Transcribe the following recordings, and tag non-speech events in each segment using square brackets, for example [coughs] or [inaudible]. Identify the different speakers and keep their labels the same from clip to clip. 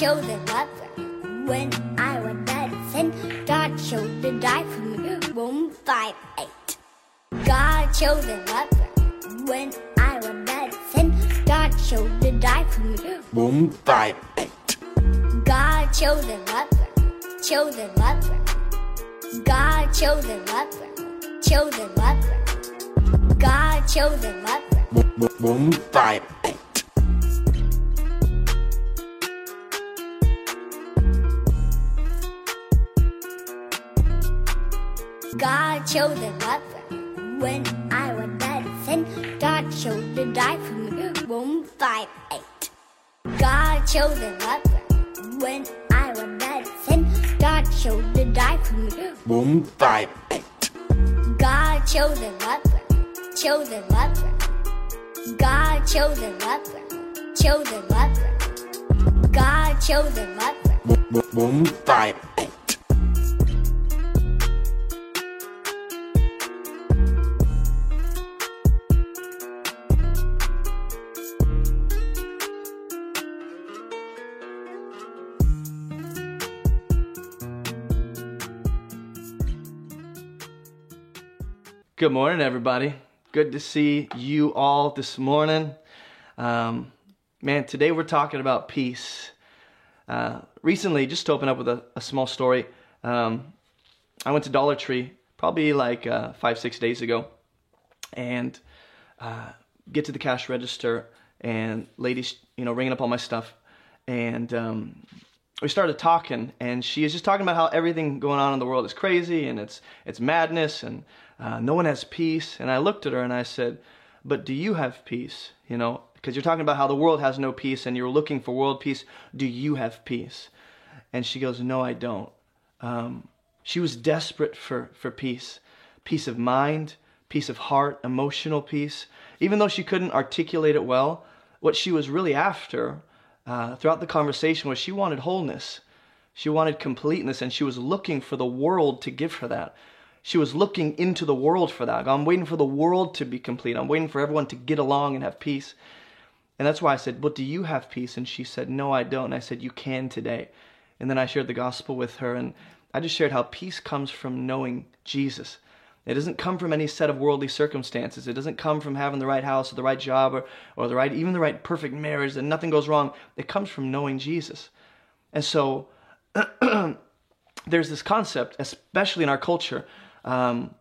Speaker 1: a lover when I was sin. God chose to die for me. Five, eight. God chose a lover when I was sin. God chose to die for me.
Speaker 2: Five, eight.
Speaker 1: God chose a lover, chose a lover. God chose a lover, chose a lover. God chose a lover.
Speaker 2: Boom, five,
Speaker 1: children lover when I was dancing. God chose to die for me. Rome 5 8. God chose a lover when I was dancing. God chose to die for me.
Speaker 2: Rome 5 8.
Speaker 1: God chose a lover. chose to love God chose a lover. chose to love God chose a lover.
Speaker 2: Rome 5 8.
Speaker 3: Good morning, everybody. Good to see you all this morning. Um, man, today we're talking about peace. Uh, recently, just to open up with a, a small story, um, I went to Dollar Tree probably like uh, five, six days ago, and uh, get to the cash register, and ladies, you know, ringing up all my stuff, and um, we started talking, and she is just talking about how everything going on in the world is crazy, and it's it's madness, and uh, no one has peace. And I looked at her and I said, "But do you have peace? You know, because you're talking about how the world has no peace, and you're looking for world peace. Do you have peace?" And she goes, "No, I don't." Um, she was desperate for for peace, peace of mind, peace of heart, emotional peace. Even though she couldn't articulate it well, what she was really after uh, throughout the conversation was she wanted wholeness. She wanted completeness, and she was looking for the world to give her that. She was looking into the world for that. I'm waiting for the world to be complete. I'm waiting for everyone to get along and have peace. And that's why I said, But do you have peace? And she said, No, I don't. And I said, You can today. And then I shared the gospel with her, and I just shared how peace comes from knowing Jesus. It doesn't come from any set of worldly circumstances. It doesn't come from having the right house or the right job or, or the right, even the right perfect marriage and nothing goes wrong. It comes from knowing Jesus. And so [clears throat] there's this concept, especially in our culture, um,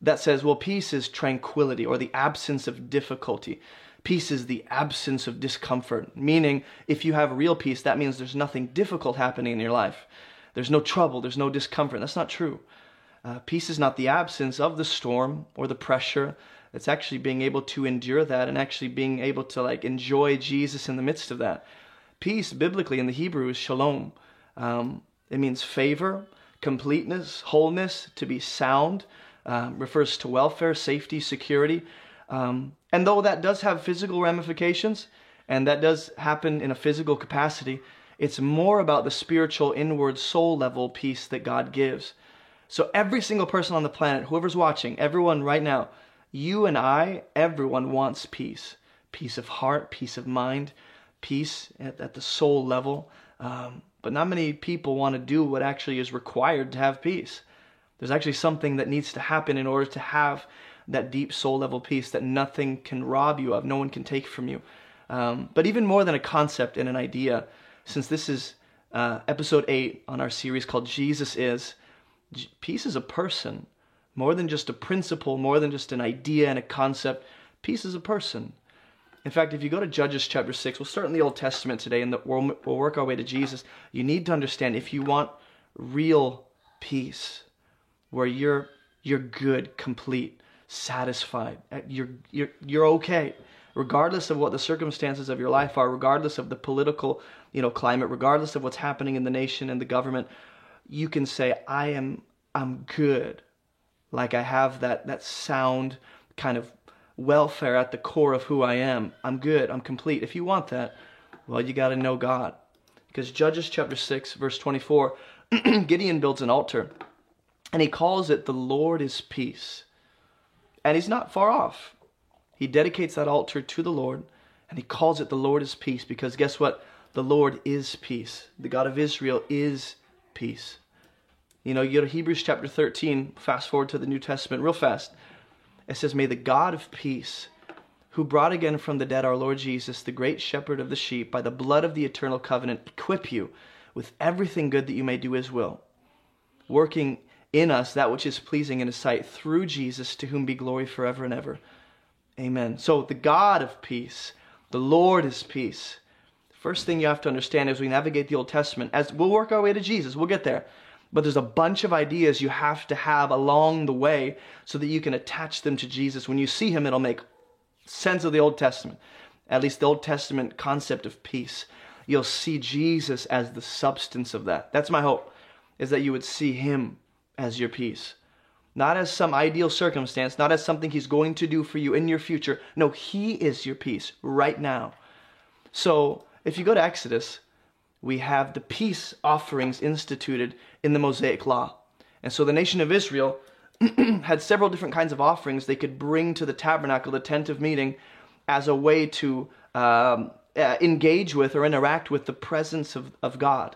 Speaker 3: that says, well, peace is tranquility or the absence of difficulty. Peace is the absence of discomfort, meaning if you have real peace, that means there's nothing difficult happening in your life. There's no trouble, there's no discomfort. That's not true. Uh, peace is not the absence of the storm or the pressure. It's actually being able to endure that and actually being able to like enjoy Jesus in the midst of that. Peace, biblically in the Hebrew, is shalom. Um, it means favor, completeness, wholeness, to be sound. Um, refers to welfare, safety, security. Um, and though that does have physical ramifications, and that does happen in a physical capacity, it's more about the spiritual, inward, soul level peace that God gives. So every single person on the planet, whoever's watching, everyone right now, you and I, everyone wants peace. Peace of heart, peace of mind, peace at, at the soul level. Um, but not many people want to do what actually is required to have peace. There's actually something that needs to happen in order to have that deep soul level peace that nothing can rob you of, no one can take from you. Um, but even more than a concept and an idea, since this is uh, episode 8 on our series called Jesus Is, peace is a person, more than just a principle, more than just an idea and a concept. Peace is a person. In fact, if you go to Judges chapter 6, we'll start in the Old Testament today and we'll, we'll work our way to Jesus. You need to understand if you want real peace, where you're, you're good, complete, satisfied, uh, you're, you're, you're okay, regardless of what the circumstances of your life are, regardless of the political you know, climate, regardless of what's happening in the nation and the government, you can say, I am, I'm good. Like I have that, that sound kind of welfare at the core of who I am. I'm good. I'm complete. If you want that, well, you got to know God. Because Judges chapter 6, verse 24, [clears throat] Gideon builds an altar and he calls it the Lord is peace. And he's not far off. He dedicates that altar to the Lord and he calls it the Lord is peace because guess what? The Lord is peace. The God of Israel is peace. You know, you go to Hebrews chapter 13, fast forward to the New Testament real fast. It says, May the God of peace, who brought again from the dead our Lord Jesus, the great shepherd of the sheep, by the blood of the eternal covenant, equip you with everything good that you may do his will, working in us that which is pleasing in his sight through Jesus, to whom be glory forever and ever. Amen. So the God of peace, the Lord is peace. First thing you have to understand as we navigate the Old Testament, as we'll work our way to Jesus, we'll get there. But there's a bunch of ideas you have to have along the way so that you can attach them to Jesus. When you see him, it'll make sense of the Old Testament, at least the Old Testament concept of peace. You'll see Jesus as the substance of that. That's my hope, is that you would see him as your peace. Not as some ideal circumstance, not as something he's going to do for you in your future. No, he is your peace right now. So if you go to Exodus, we have the peace offerings instituted in the Mosaic Law. And so the nation of Israel [clears throat] had several different kinds of offerings they could bring to the tabernacle, the tent of meeting, as a way to um, uh, engage with or interact with the presence of, of God.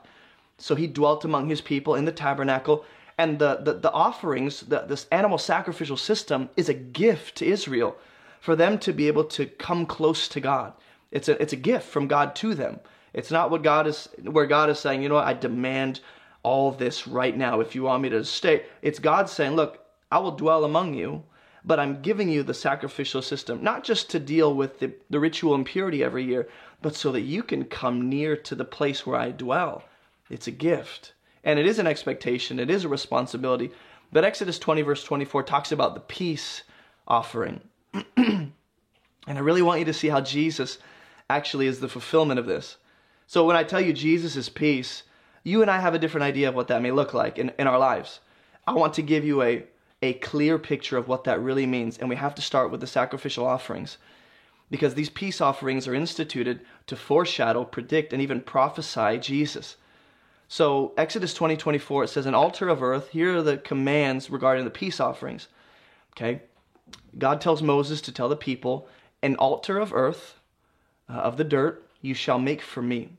Speaker 3: So he dwelt among his people in the tabernacle, and the, the, the offerings, the, this animal sacrificial system, is a gift to Israel for them to be able to come close to God. It's a, it's a gift from God to them. It's not what God is, where God is saying, you know I demand all this right now if you want me to stay. It's God saying, look, I will dwell among you, but I'm giving you the sacrificial system, not just to deal with the, the ritual impurity every year, but so that you can come near to the place where I dwell. It's a gift. And it is an expectation, it is a responsibility. But Exodus 20, verse 24, talks about the peace offering. [clears throat] and I really want you to see how Jesus actually is the fulfillment of this. So when I tell you Jesus is peace, you and I have a different idea of what that may look like in, in our lives. I want to give you a, a clear picture of what that really means, and we have to start with the sacrificial offerings. Because these peace offerings are instituted to foreshadow, predict, and even prophesy Jesus. So Exodus 20, 24, it says, An altar of earth, here are the commands regarding the peace offerings. Okay? God tells Moses to tell the people, An altar of earth, uh, of the dirt, you shall make for me.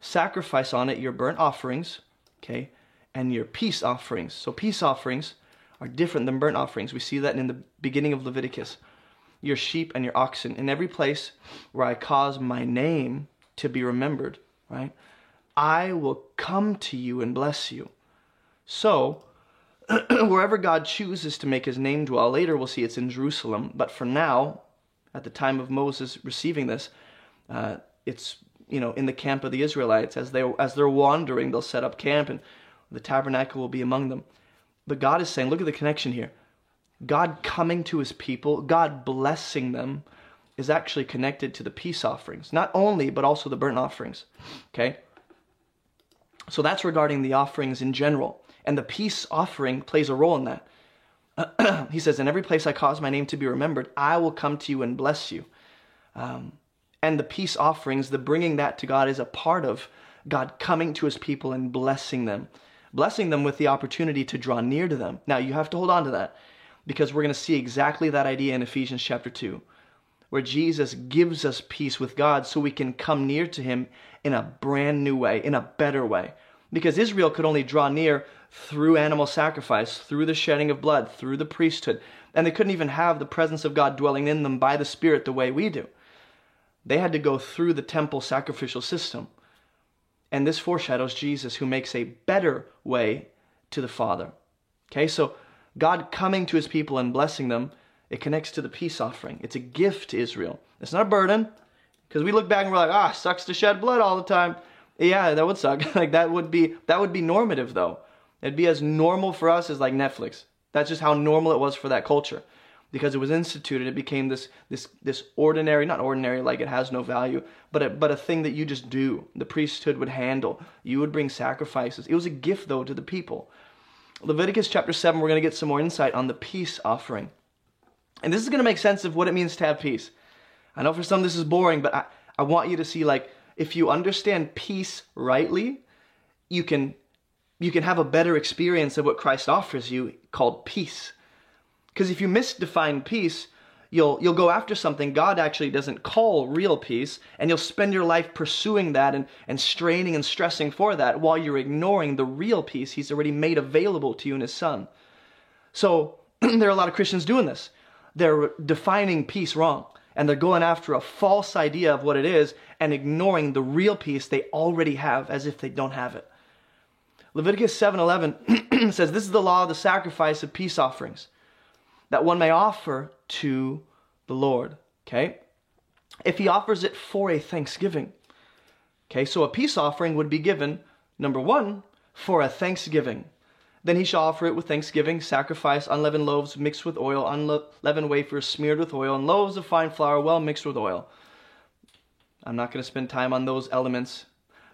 Speaker 3: Sacrifice on it your burnt offerings, okay, and your peace offerings. So peace offerings are different than burnt offerings. We see that in the beginning of Leviticus. Your sheep and your oxen in every place where I cause my name to be remembered, right? I will come to you and bless you. So, [clears throat] wherever God chooses to make his name dwell, later we'll see it's in Jerusalem, but for now, at the time of Moses receiving this, uh, it's you know in the camp of the Israelites as they as they're wandering, they'll set up camp and the tabernacle will be among them. But God is saying, look at the connection here. God coming to his people, God blessing them, is actually connected to the peace offerings. Not only, but also the burnt offerings. Okay? So that's regarding the offerings in general. And the peace offering plays a role in that. [clears throat] he says, In every place I cause my name to be remembered, I will come to you and bless you. Um, and the peace offerings, the bringing that to God is a part of God coming to his people and blessing them, blessing them with the opportunity to draw near to them. Now, you have to hold on to that because we're going to see exactly that idea in Ephesians chapter 2, where Jesus gives us peace with God so we can come near to him in a brand new way, in a better way. Because Israel could only draw near through animal sacrifice, through the shedding of blood, through the priesthood, and they couldn't even have the presence of God dwelling in them by the Spirit the way we do. They had to go through the temple sacrificial system. And this foreshadows Jesus who makes a better way to the Father. Okay, so God coming to his people and blessing them, it connects to the peace offering. It's a gift to Israel. It's not a burden. Because we look back and we're like, ah, sucks to shed blood all the time. Yeah, that would suck. [laughs] like that would be that would be normative though. It'd be as normal for us as like Netflix. That's just how normal it was for that culture because it was instituted it became this this this ordinary not ordinary like it has no value but a, but a thing that you just do. The priesthood would handle. You would bring sacrifices. It was a gift though to the people. Leviticus chapter 7 we're going to get some more insight on the peace offering. And this is going to make sense of what it means to have peace. I know for some this is boring but i, I want you to see like if you understand peace rightly you can you can have a better experience of what christ offers you called peace because if you misdefine peace, you'll you'll go after something God actually doesn't call real peace, and you'll spend your life pursuing that and, and straining and stressing for that while you're ignoring the real peace He's already made available to you in His Son. So [clears throat] there are a lot of Christians doing this. They're defining peace wrong, and they're going after a false idea of what it is and ignoring the real peace they already have as if they don't have it. Leviticus 7:11 [clears throat] says this is the law of the sacrifice of peace offerings that one may offer to the Lord. Okay? If he offers it for a thanksgiving. Okay, so a peace offering would be given, number one, for a thanksgiving. Then he shall offer it with thanksgiving, sacrifice unleavened loaves mixed with oil, unleavened wafers smeared with oil, and loaves of fine flour well mixed with oil. I'm not going to spend time on those elements.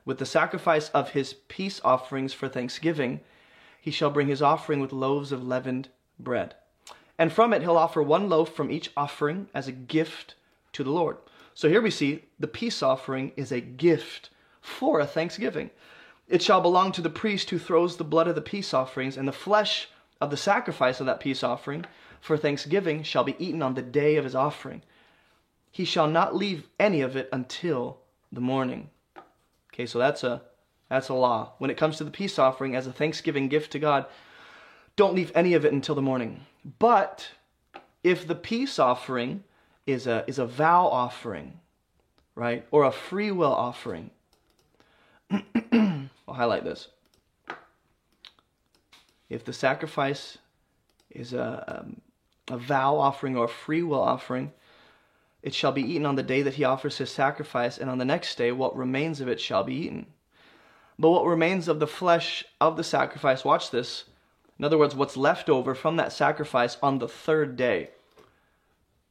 Speaker 3: With the sacrifice of his peace offerings for thanksgiving, he shall bring his offering with loaves of leavened bread. And from it he'll offer one loaf from each offering as a gift to the Lord. So here we see the peace offering is a gift for a thanksgiving. It shall belong to the priest who throws the blood of the peace offerings and the flesh of the sacrifice of that peace offering for thanksgiving shall be eaten on the day of his offering. He shall not leave any of it until the morning. Okay, so that's a that's a law. When it comes to the peace offering as a thanksgiving gift to God, don't leave any of it until the morning. But if the peace offering is a, is a vow offering, right, or a free will offering, [clears throat] I'll highlight this. If the sacrifice is a, um, a vow offering or a free will offering, it shall be eaten on the day that he offers his sacrifice, and on the next day what remains of it shall be eaten. But what remains of the flesh of the sacrifice, watch this, in other words, what's left over from that sacrifice on the third day.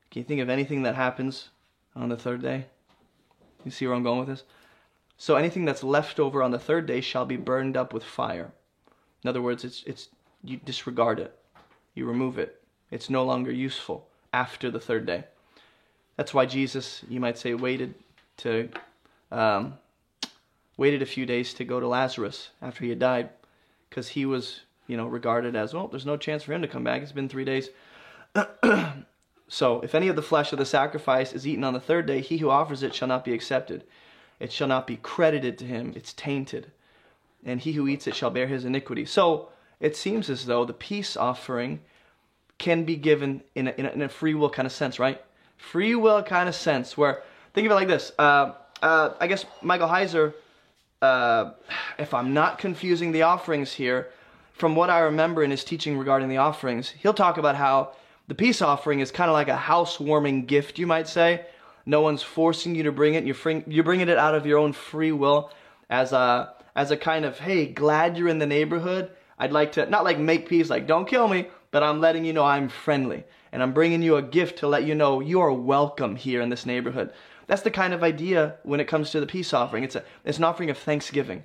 Speaker 3: Can you think of anything that happens on the third day? You see where I'm going with this? So anything that's left over on the third day shall be burned up with fire. In other words, it's it's you disregard it. You remove it. It's no longer useful after the third day. That's why Jesus, you might say, waited to um, waited a few days to go to Lazarus after he had died, because he was you know, regarded as, well, there's no chance for him to come back. It's been three days. [clears throat] so, if any of the flesh of the sacrifice is eaten on the third day, he who offers it shall not be accepted. It shall not be credited to him. It's tainted. And he who eats it shall bear his iniquity. So, it seems as though the peace offering can be given in a, in a, in a free will kind of sense, right? Free will kind of sense, where, think of it like this. Uh, uh, I guess Michael Heiser, uh, if I'm not confusing the offerings here, from what I remember in his teaching regarding the offerings, he'll talk about how the peace offering is kind of like a housewarming gift, you might say. No one's forcing you to bring it. You're, you're bringing it out of your own free will as a, as a kind of, hey, glad you're in the neighborhood. I'd like to, not like make peace, like don't kill me, but I'm letting you know I'm friendly. And I'm bringing you a gift to let you know you are welcome here in this neighborhood. That's the kind of idea when it comes to the peace offering. It's, a, it's an offering of thanksgiving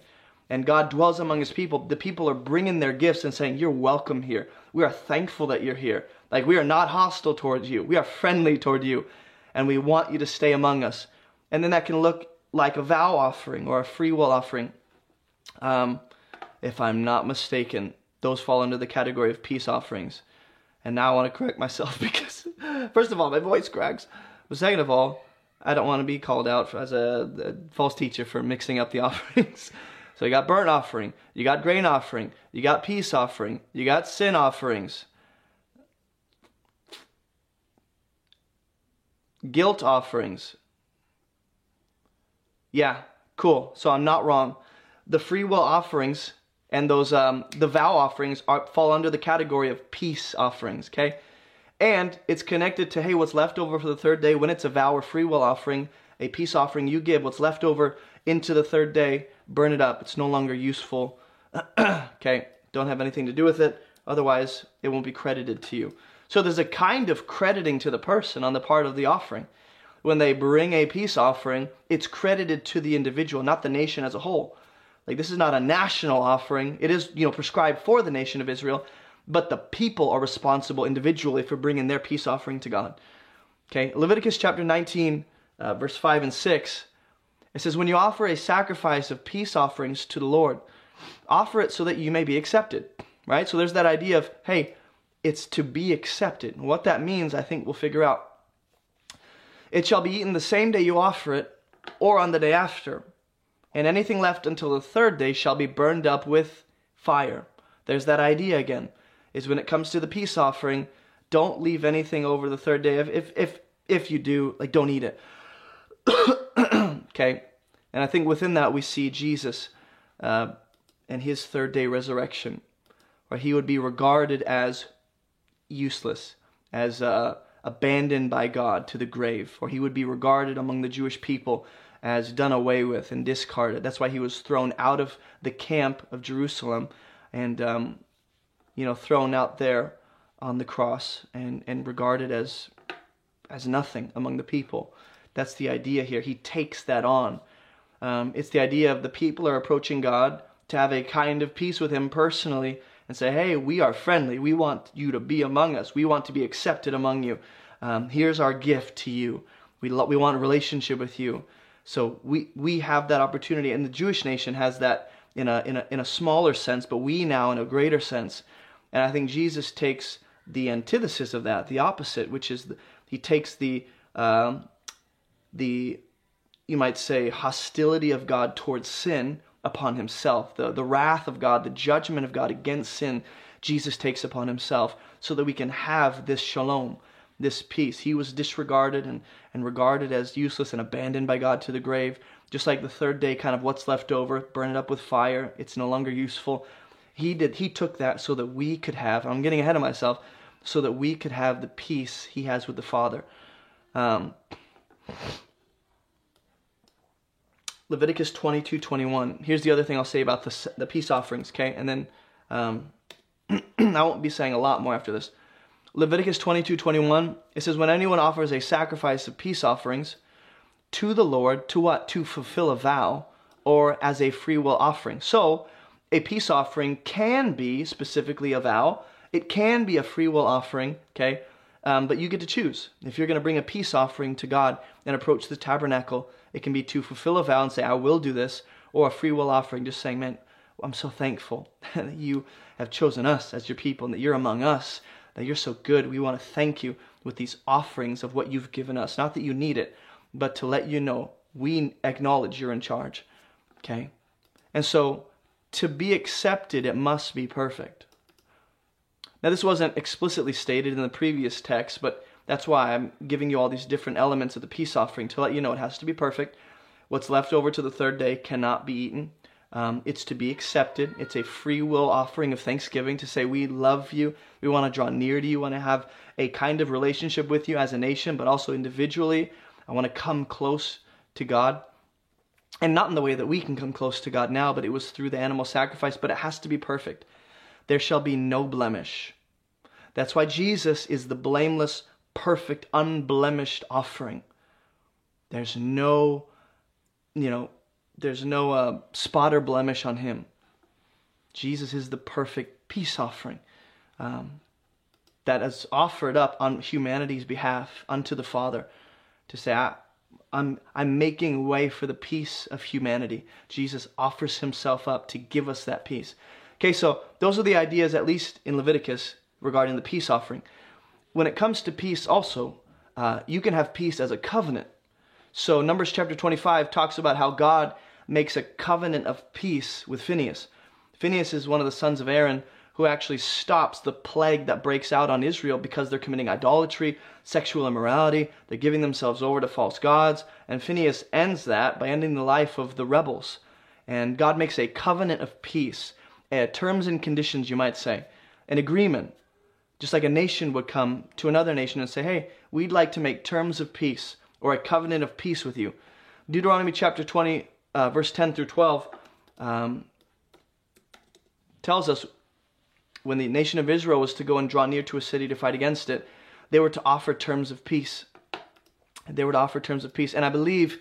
Speaker 3: and God dwells among his people, the people are bringing their gifts and saying, You're welcome here. We are thankful that you're here. Like we are not hostile towards you, we are friendly toward you, and we want you to stay among us. And then that can look like a vow offering or a free will offering. Um, if I'm not mistaken, those fall under the category of peace offerings. And now I want to correct myself [laughs] because, first of all, my voice cracks. But second of all, I don't want to be called out as a, a false teacher for mixing up the [laughs] offerings. So you got burnt offering, you got grain offering, you got peace offering, you got sin offerings. Guilt offerings. Yeah, cool. So I'm not wrong. The free will offerings and those um, the vow offerings are, fall under the category of peace offerings. Okay, and it's connected to hey, what's left over for the third day when it's a vow or free will offering, a peace offering you give. What's left over into the third day burn it up. It's no longer useful. [clears throat] okay, don't have anything to do with it. Otherwise, it won't be credited to you. So there's a kind of crediting to the person on the part of the offering. When they bring a peace offering, it's credited to the individual, not the nation as a whole. Like this is not a national offering. It is, you know, prescribed for the nation of Israel, but the people are responsible individually for bringing their peace offering to God. Okay, Leviticus chapter 19, uh, verse 5 and 6 it says, When you offer a sacrifice of peace offerings to the Lord, offer it so that you may be accepted. Right? So there's that idea of, hey, it's to be accepted. What that means, I think we'll figure out It shall be eaten the same day you offer it, or on the day after. And anything left until the third day shall be burned up with fire. There's that idea again. Is when it comes to the peace offering, don't leave anything over the third day. If if if, if you do, like don't eat it. [coughs] okay? And I think within that we see Jesus uh, and his third day resurrection, where he would be regarded as useless, as uh, abandoned by God to the grave, or he would be regarded among the Jewish people as done away with and discarded. That's why he was thrown out of the camp of Jerusalem and, um, you know, thrown out there on the cross and, and regarded as, as nothing among the people. That's the idea here. He takes that on. Um, it's the idea of the people are approaching God to have a kind of peace with Him personally and say, hey, we are friendly. We want you to be among us. We want to be accepted among you. Um, here's our gift to you. We, lo- we want a relationship with you. So we, we have that opportunity, and the Jewish nation has that in a, in, a, in a smaller sense, but we now in a greater sense. And I think Jesus takes the antithesis of that, the opposite, which is the, he takes the, um, the, you might say, hostility of God towards sin upon himself. The, the wrath of God, the judgment of God against sin, Jesus takes upon himself so that we can have this shalom, this peace. He was disregarded and, and regarded as useless and abandoned by God to the grave. Just like the third day, kind of what's left over, burn it up with fire. It's no longer useful. He did. He took that so that we could have. I'm getting ahead of myself. So that we could have the peace He has with the Father. Um, Leviticus 22, 21. Here's the other thing I'll say about the, the peace offerings, okay? And then um, [clears throat] I won't be saying a lot more after this. Leviticus 22, 21, it says, When anyone offers a sacrifice of peace offerings to the Lord, to what? To fulfill a vow or as a free will offering. So, a peace offering can be specifically a vow, it can be a free will offering, okay? Um, but you get to choose. If you're going to bring a peace offering to God and approach the tabernacle, it can be to fulfill a vow and say, I will do this, or a free will offering, just saying, Man, I'm so thankful [laughs] that you have chosen us as your people and that you're among us, that you're so good. We want to thank you with these offerings of what you've given us. Not that you need it, but to let you know we acknowledge you're in charge. Okay? And so, to be accepted, it must be perfect. Now, this wasn't explicitly stated in the previous text, but that's why I'm giving you all these different elements of the peace offering to let you know it has to be perfect. What's left over to the third day cannot be eaten. Um, it's to be accepted. It's a free will offering of thanksgiving to say, We love you. We want to draw near to you. We want to have a kind of relationship with you as a nation, but also individually. I want to come close to God. And not in the way that we can come close to God now, but it was through the animal sacrifice, but it has to be perfect there shall be no blemish. That's why Jesus is the blameless, perfect, unblemished offering. There's no, you know, there's no uh, spot or blemish on him. Jesus is the perfect peace offering um, that is offered up on humanity's behalf unto the Father to say, I, I'm, I'm making way for the peace of humanity. Jesus offers himself up to give us that peace. Okay, so those are the ideas, at least in Leviticus, regarding the peace offering. When it comes to peace, also, uh, you can have peace as a covenant. So, Numbers chapter 25 talks about how God makes a covenant of peace with Phineas. Phineas is one of the sons of Aaron who actually stops the plague that breaks out on Israel because they're committing idolatry, sexual immorality, they're giving themselves over to false gods, and Phineas ends that by ending the life of the rebels. And God makes a covenant of peace uh, terms and conditions, you might say, an agreement. Just like a nation would come to another nation and say, hey, we'd like to make terms of peace or a covenant of peace with you. Deuteronomy chapter 20, uh, verse 10 through 12, um, tells us when the nation of Israel was to go and draw near to a city to fight against it, they were to offer terms of peace. They were to offer terms of peace. And I believe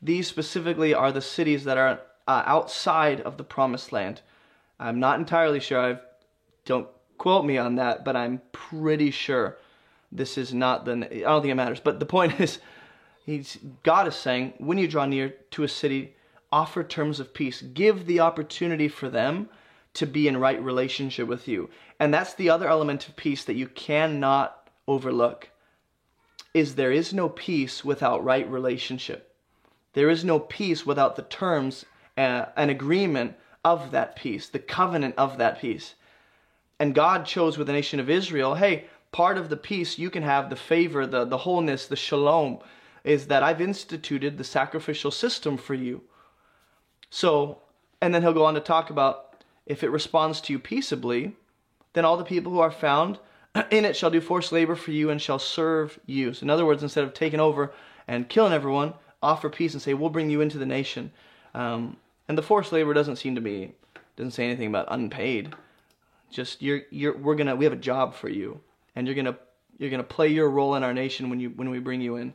Speaker 3: these specifically are the cities that are uh, outside of the promised land. I'm not entirely sure. I don't quote me on that, but I'm pretty sure this is not the. I don't think it matters. But the point [laughs] is, he's God is saying when you draw near to a city, offer terms of peace. Give the opportunity for them to be in right relationship with you, and that's the other element of peace that you cannot overlook. is there is no peace without right relationship. There is no peace without the terms, uh, an agreement of that peace, the covenant of that peace. And God chose with the nation of Israel, hey, part of the peace you can have, the favor, the, the wholeness, the shalom, is that I've instituted the sacrificial system for you. So, and then he'll go on to talk about if it responds to you peaceably, then all the people who are found [clears throat] in it shall do forced labor for you and shall serve you. So in other words, instead of taking over and killing everyone, offer peace and say, we'll bring you into the nation. Um, and the forced labor doesn't seem to be, doesn't say anything about unpaid. Just you're, you're, we're gonna, we have a job for you, and you're gonna, you're gonna play your role in our nation when you, when we bring you in.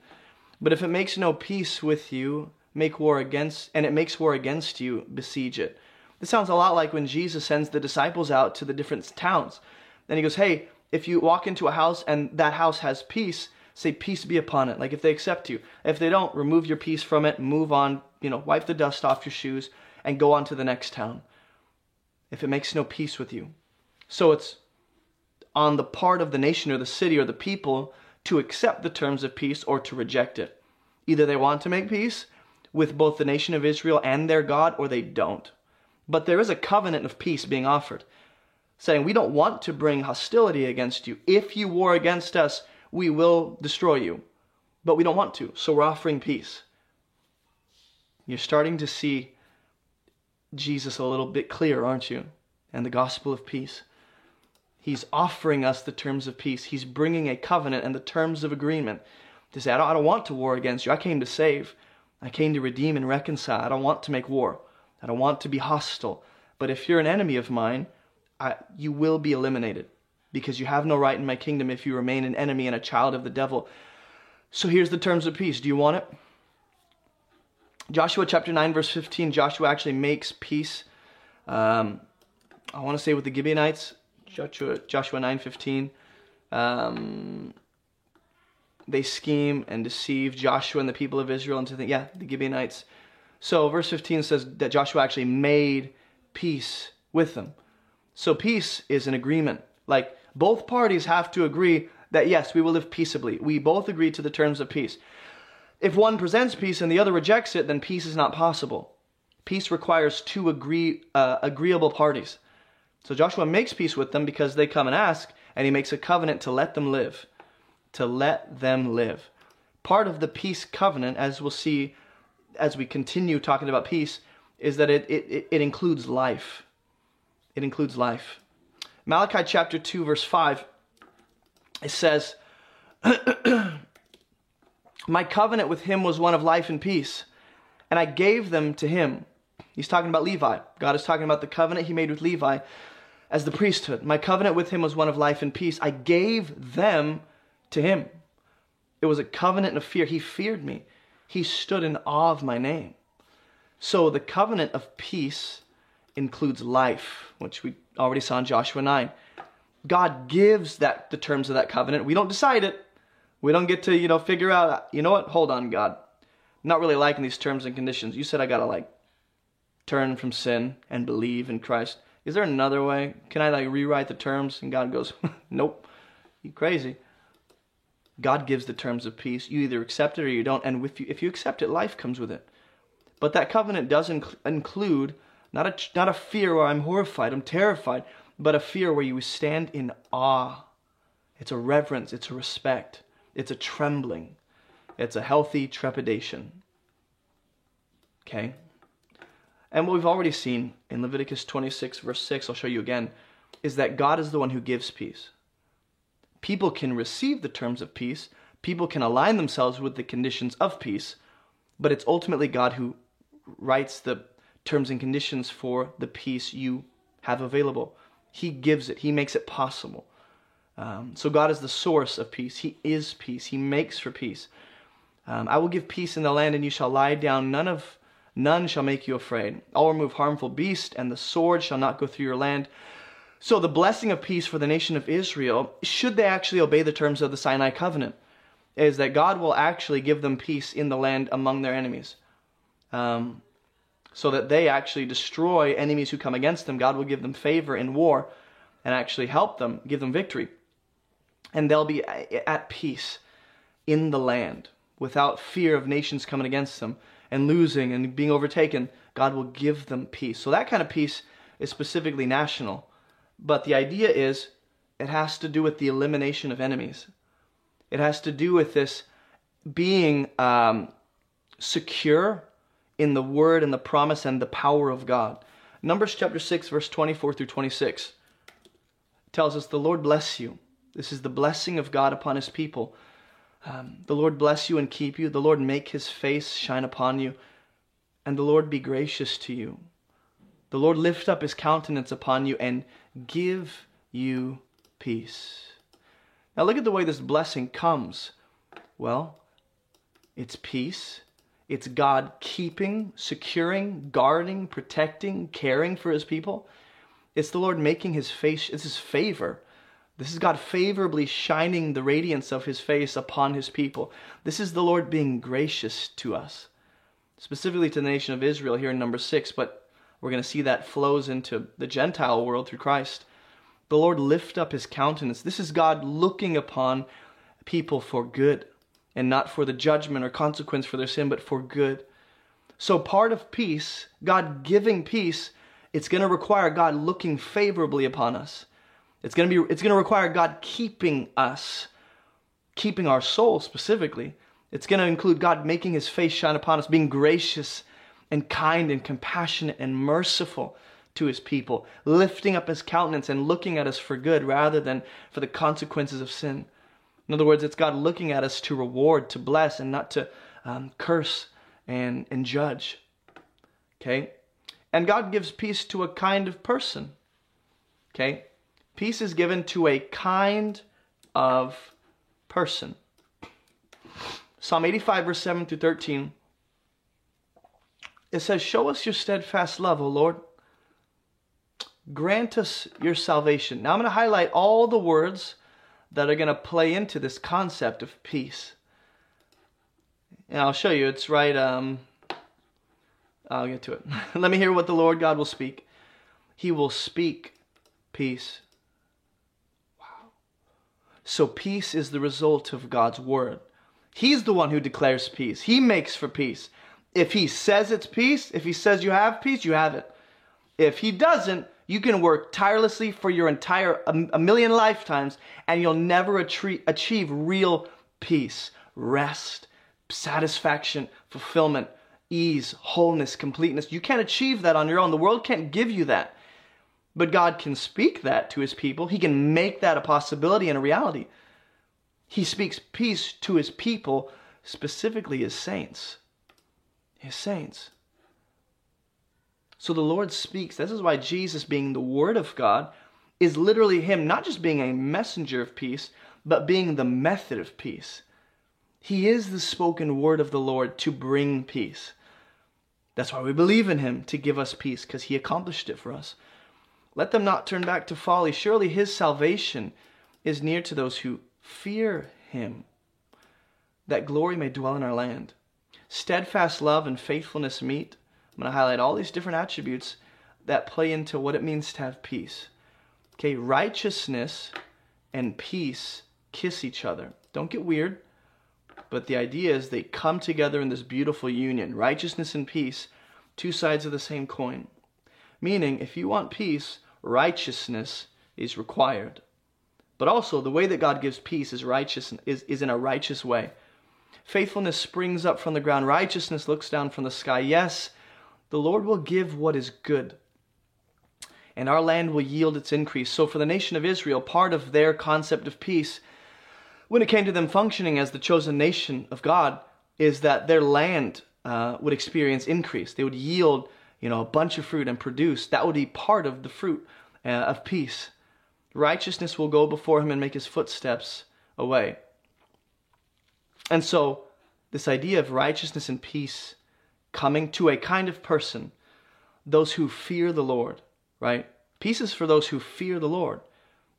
Speaker 3: But if it makes no peace with you, make war against, and it makes war against you, besiege it. This sounds a lot like when Jesus sends the disciples out to the different towns. And he goes, hey, if you walk into a house and that house has peace, say peace be upon it. Like if they accept you. If they don't, remove your peace from it, move on, you know, wipe the dust off your shoes and go on to the next town. If it makes no peace with you. So it's on the part of the nation or the city or the people to accept the terms of peace or to reject it. Either they want to make peace with both the nation of Israel and their God or they don't. But there is a covenant of peace being offered saying, We don't want to bring hostility against you. If you war against us, we will destroy you. But we don't want to, so we're offering peace. You're starting to see Jesus a little bit clearer, aren't you? And the gospel of peace. He's offering us the terms of peace. He's bringing a covenant and the terms of agreement to say, I don't, I don't want to war against you. I came to save. I came to redeem and reconcile. I don't want to make war. I don't want to be hostile. But if you're an enemy of mine, I, you will be eliminated because you have no right in my kingdom if you remain an enemy and a child of the devil. So here's the terms of peace. Do you want it? Joshua chapter 9, verse 15, Joshua actually makes peace. Um, I want to say with the Gibeonites, Joshua, Joshua 9, 15. Um, they scheme and deceive Joshua and the people of Israel into thinking, yeah, the Gibeonites. So verse 15 says that Joshua actually made peace with them. So peace is an agreement. Like both parties have to agree that yes, we will live peaceably. We both agree to the terms of peace. If one presents peace and the other rejects it, then peace is not possible. Peace requires two agree, uh, agreeable parties. So Joshua makes peace with them because they come and ask, and he makes a covenant to let them live. To let them live. Part of the peace covenant, as we'll see as we continue talking about peace, is that it, it, it includes life it includes life. Malachi chapter 2, verse 5, it says, [clears throat] My covenant with him was one of life and peace, and I gave them to him. He's talking about Levi. God is talking about the covenant he made with Levi as the priesthood. My covenant with him was one of life and peace. I gave them to him. It was a covenant of fear. He feared me. He stood in awe of my name. So the covenant of peace includes life, which we already saw in Joshua 9. God gives that the terms of that covenant. We don't decide it. We don't get to, you know, figure out, you know what? Hold on, God. I'm not really liking these terms and conditions. You said I got to like turn from sin and believe in Christ. Is there another way? Can I like rewrite the terms? And God goes, [laughs] Nope. You crazy. God gives the terms of peace. You either accept it or you don't. And if you, if you accept it, life comes with it. But that covenant does inc- include not a, not a fear where I'm horrified, I'm terrified, but a fear where you stand in awe. It's a reverence, it's a respect, it's a trembling, it's a healthy trepidation. Okay? And what we've already seen in Leviticus 26, verse 6, I'll show you again, is that God is the one who gives peace. People can receive the terms of peace, people can align themselves with the conditions of peace, but it's ultimately God who writes the terms and conditions for the peace you have available. He gives it, He makes it possible. Um, so God is the source of peace. He is peace. He makes for peace. Um, I will give peace in the land, and you shall lie down. None of none shall make you afraid. I'll remove harmful beast, and the sword shall not go through your land. So the blessing of peace for the nation of Israel, should they actually obey the terms of the Sinai covenant, is that God will actually give them peace in the land among their enemies. Um, so that they actually destroy enemies who come against them. God will give them favor in war and actually help them, give them victory. And they'll be at peace. in the land without fear of nations coming against them and losing and being overtaken. God will give them peace. So that kind of peace is specifically national. But the idea is it has to do with the elimination of enemies. It has to do with this being um, secure in the word and the promise and the power of God. Numbers chapter 6, verse 24 through 26 tells us, The Lord bless you. This is the blessing of God upon his people. Um, the Lord bless you and keep you. The Lord make his face shine upon you. And the Lord be gracious to you. The Lord lift up his countenance upon you and give you peace. Now look at the way this blessing comes. Well, it's peace. It's God keeping, securing, guarding, protecting, caring for his people. It's the Lord making his face, it's his favor. This is God favorably shining the radiance of his face upon his people. This is the Lord being gracious to us, specifically to the nation of Israel here in number six, but we're going to see that flows into the Gentile world through Christ. The Lord lift up his countenance. This is God looking upon people for good and not for the judgment or consequence for their sin, but for good. So, part of peace, God giving peace, it's going to require God looking favorably upon us. It's going to be it's going to require God keeping us, keeping our soul specifically. It's going to include God making his face shine upon us, being gracious and kind and compassionate and merciful to his people, lifting up his countenance and looking at us for good rather than for the consequences of sin. In other words, it's God looking at us to reward, to bless, and not to um, curse and, and judge. Okay? And God gives peace to a kind of person. Okay? Peace is given to a kind of person. Psalm 85, verse 7 through 13. It says, Show us your steadfast love, O Lord. Grant us your salvation. Now I'm going to highlight all the words that are going to play into this concept of peace. And I'll show you. It's right. Um, I'll get to it. [laughs] Let me hear what the Lord God will speak. He will speak peace. Wow. So peace is the result of God's word. He's the one who declares peace. He makes for peace. If he says it's peace, if he says you have peace, you have it. If he doesn't, you can work tirelessly for your entire a, million lifetimes and you'll never achieve real peace, rest, satisfaction, fulfillment, ease, wholeness, completeness. You can't achieve that on your own. The world can't give you that. But God can speak that to his people. He can make that a possibility and a reality. He speaks peace to his people, specifically his saints. His saints. So the Lord speaks. This is why Jesus, being the Word of God, is literally Him not just being a messenger of peace, but being the method of peace. He is the spoken word of the Lord to bring peace. That's why we believe in Him to give us peace, because He accomplished it for us. Let them not turn back to folly. Surely His salvation is near to those who fear Him, that glory may dwell in our land. Steadfast love and faithfulness meet I'm going to highlight all these different attributes that play into what it means to have peace. Okay, righteousness and peace kiss each other. Don't get weird, but the idea is they come together in this beautiful union. Righteousness and peace, two sides of the same coin. Meaning, if you want peace, righteousness is required. But also, the way that God gives peace is righteous is, is in a righteous way. Faithfulness springs up from the ground. Righteousness looks down from the sky. Yes, the Lord will give what is good, and our land will yield its increase. So, for the nation of Israel, part of their concept of peace, when it came to them functioning as the chosen nation of God, is that their land uh, would experience increase. They would yield, you know, a bunch of fruit and produce. That would be part of the fruit uh, of peace. Righteousness will go before him and make his footsteps away. And so, this idea of righteousness and peace coming to a kind of person, those who fear the Lord, right? Peace is for those who fear the Lord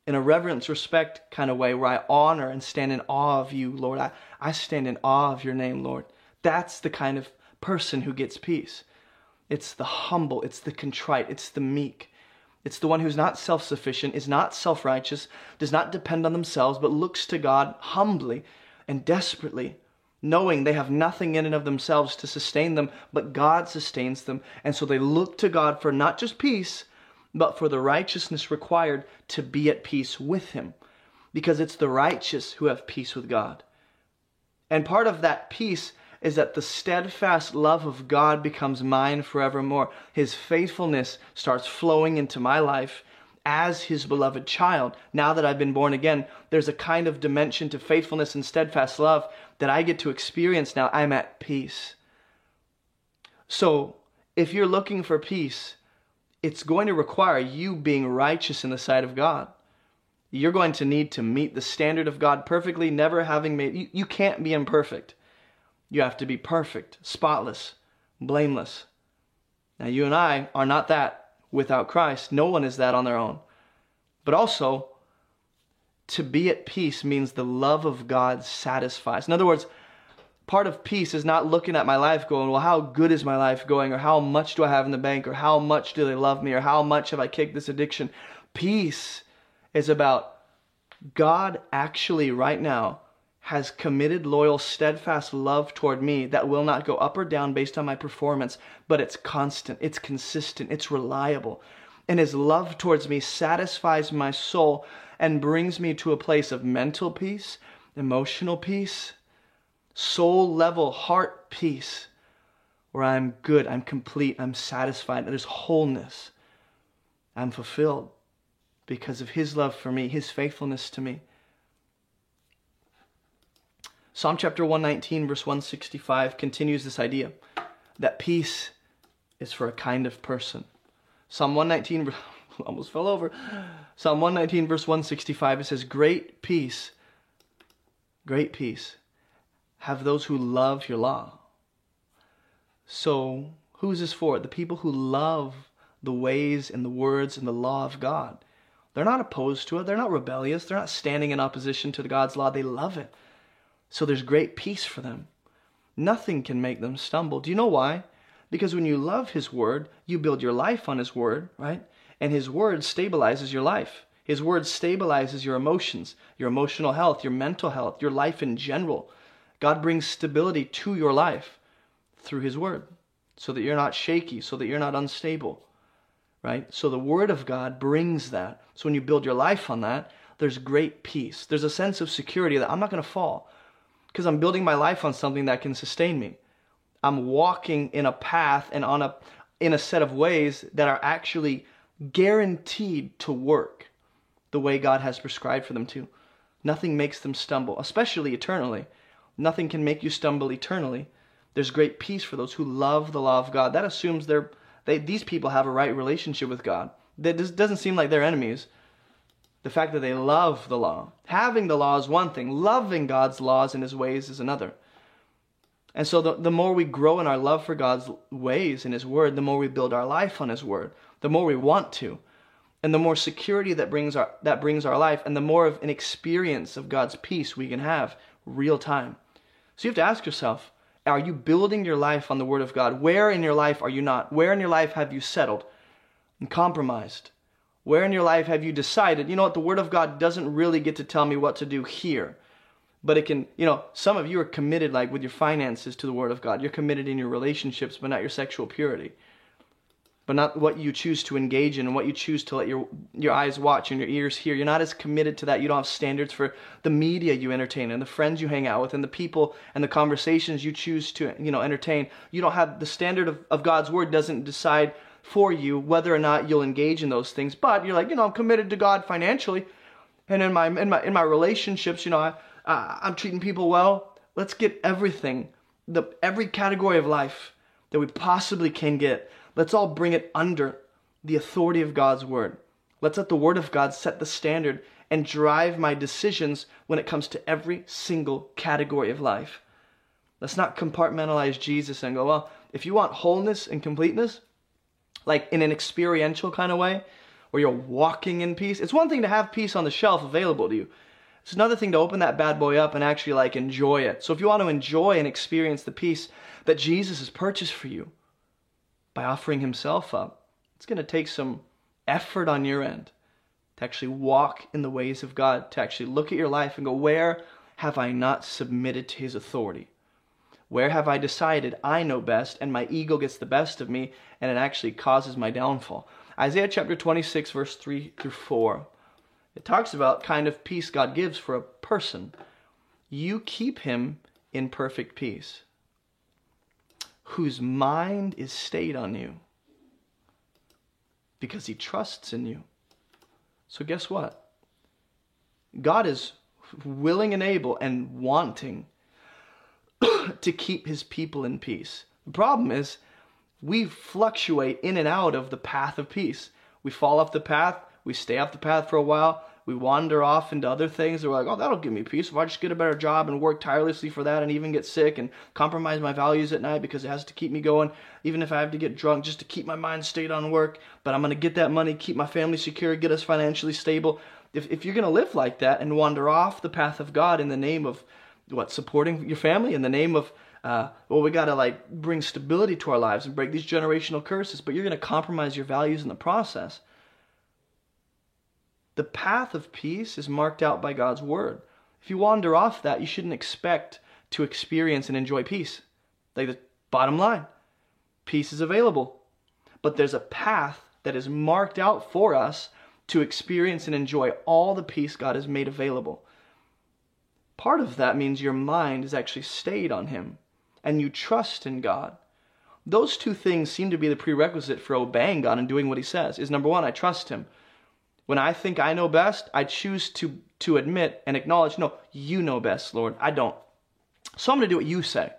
Speaker 3: in a reverence, respect kind of way where I honor and stand in awe of you, Lord. I, I stand in awe of your name, Lord. That's the kind of person who gets peace. It's the humble, it's the contrite, it's the meek. It's the one who's not self sufficient, is not self righteous, does not depend on themselves, but looks to God humbly and desperately, knowing they have nothing in and of themselves to sustain them, but God sustains them. And so they look to God for not just peace, but for the righteousness required to be at peace with Him. Because it's the righteous who have peace with God. And part of that peace is that the steadfast love of God becomes mine forevermore. His faithfulness starts flowing into my life as his beloved child. Now that I've been born again, there's a kind of dimension to faithfulness and steadfast love that I get to experience now. I'm at peace. So, if you're looking for peace, it's going to require you being righteous in the sight of God. You're going to need to meet the standard of God perfectly, never having made you, you can't be imperfect. You have to be perfect, spotless, blameless. Now you and I are not that without Christ. No one is that on their own. But also, to be at peace means the love of God satisfies. In other words, part of peace is not looking at my life going, well, how good is my life going? Or how much do I have in the bank? Or how much do they love me? Or how much have I kicked this addiction? Peace is about God actually right now has committed, loyal, steadfast love toward me that will not go up or down based on my performance, but it's constant, it's consistent, it's reliable. And his love towards me satisfies my soul and brings me to a place of mental peace, emotional peace, soul level heart peace, where I'm good, I'm complete, I'm satisfied, there's wholeness. I'm fulfilled because of his love for me, his faithfulness to me. Psalm chapter 119, verse 165 continues this idea that peace is for a kind of person. Psalm 119, [laughs] almost fell over. Psalm 119, verse 165, it says, Great peace, great peace have those who love your law. So, who is this for? The people who love the ways and the words and the law of God. They're not opposed to it, they're not rebellious, they're not standing in opposition to God's law, they love it. So there's great peace for them. Nothing can make them stumble. Do you know why? Because when you love His Word, you build your life on His Word, right? And His Word stabilizes your life. His Word stabilizes your emotions, your emotional health, your mental health, your life in general. God brings stability to your life through His Word so that you're not shaky, so that you're not unstable, right? So the Word of God brings that. So when you build your life on that, there's great peace. There's a sense of security that I'm not going to fall because I'm building my life on something that can sustain me. I'm walking in a path and on a in a set of ways that are actually guaranteed to work the way God has prescribed for them to. Nothing makes them stumble, especially eternally. Nothing can make you stumble eternally. There's great peace for those who love the law of God. That assumes they're they, these people have a right relationship with God. That doesn't seem like they're enemies the fact that they love the law. Having the law is one thing, loving God's laws and his ways is another. And so the, the more we grow in our love for God's ways and his word, the more we build our life on his word, the more we want to. And the more security that brings our that brings our life, and the more of an experience of God's peace we can have real time. So you have to ask yourself, are you building your life on the word of God? Where in your life are you not? Where in your life have you settled and compromised? Where in your life have you decided, you know what, the Word of God doesn't really get to tell me what to do here? But it can, you know, some of you are committed, like with your finances, to the Word of God. You're committed in your relationships, but not your sexual purity. But not what you choose to engage in and what you choose to let your, your eyes watch and your ears hear. You're not as committed to that. You don't have standards for the media you entertain and the friends you hang out with and the people and the conversations you choose to, you know, entertain. You don't have the standard of, of God's Word doesn't decide for you whether or not you'll engage in those things. But you're like, you know, I'm committed to God financially, and in my in my in my relationships, you know, I, I I'm treating people well. Let's get everything, the every category of life that we possibly can get. Let's all bring it under the authority of God's word. Let's let the word of God set the standard and drive my decisions when it comes to every single category of life. Let's not compartmentalize Jesus and go, well, if you want wholeness and completeness, like in an experiential kind of way, where you're walking in peace. It's one thing to have peace on the shelf available to you. It's another thing to open that bad boy up and actually like enjoy it. So if you want to enjoy and experience the peace that Jesus has purchased for you by offering himself up, it's going to take some effort on your end to actually walk in the ways of God, to actually look at your life and go, where have I not submitted to his authority? Where have I decided I know best and my ego gets the best of me and it actually causes my downfall? Isaiah chapter 26, verse 3 through 4. It talks about kind of peace God gives for a person. You keep him in perfect peace, whose mind is stayed on you because he trusts in you. So, guess what? God is willing and able and wanting [coughs] to keep his people in peace. The problem is we fluctuate in and out of the path of peace. We fall off the path, we stay off the path for a while, we wander off into other things. We're like, oh, that'll give me peace. If I just get a better job and work tirelessly for that and even get sick and compromise my values at night because it has to keep me going, even if I have to get drunk just to keep my mind stayed on work, but I'm going to get that money, keep my family secure, get us financially stable. If, if you're going to live like that and wander off the path of God in the name of what, supporting your family, in the name of uh, well, we got to like bring stability to our lives and break these generational curses, but you're going to compromise your values in the process. The path of peace is marked out by God's word. If you wander off that, you shouldn't expect to experience and enjoy peace. Like the bottom line, peace is available, but there's a path that is marked out for us to experience and enjoy all the peace God has made available. Part of that means your mind is actually stayed on Him and you trust in God. Those two things seem to be the prerequisite for obeying God and doing what He says. Is number one, I trust Him. When I think I know best, I choose to, to admit and acknowledge, no, you know best, Lord. I don't. So I'm going to do what you say.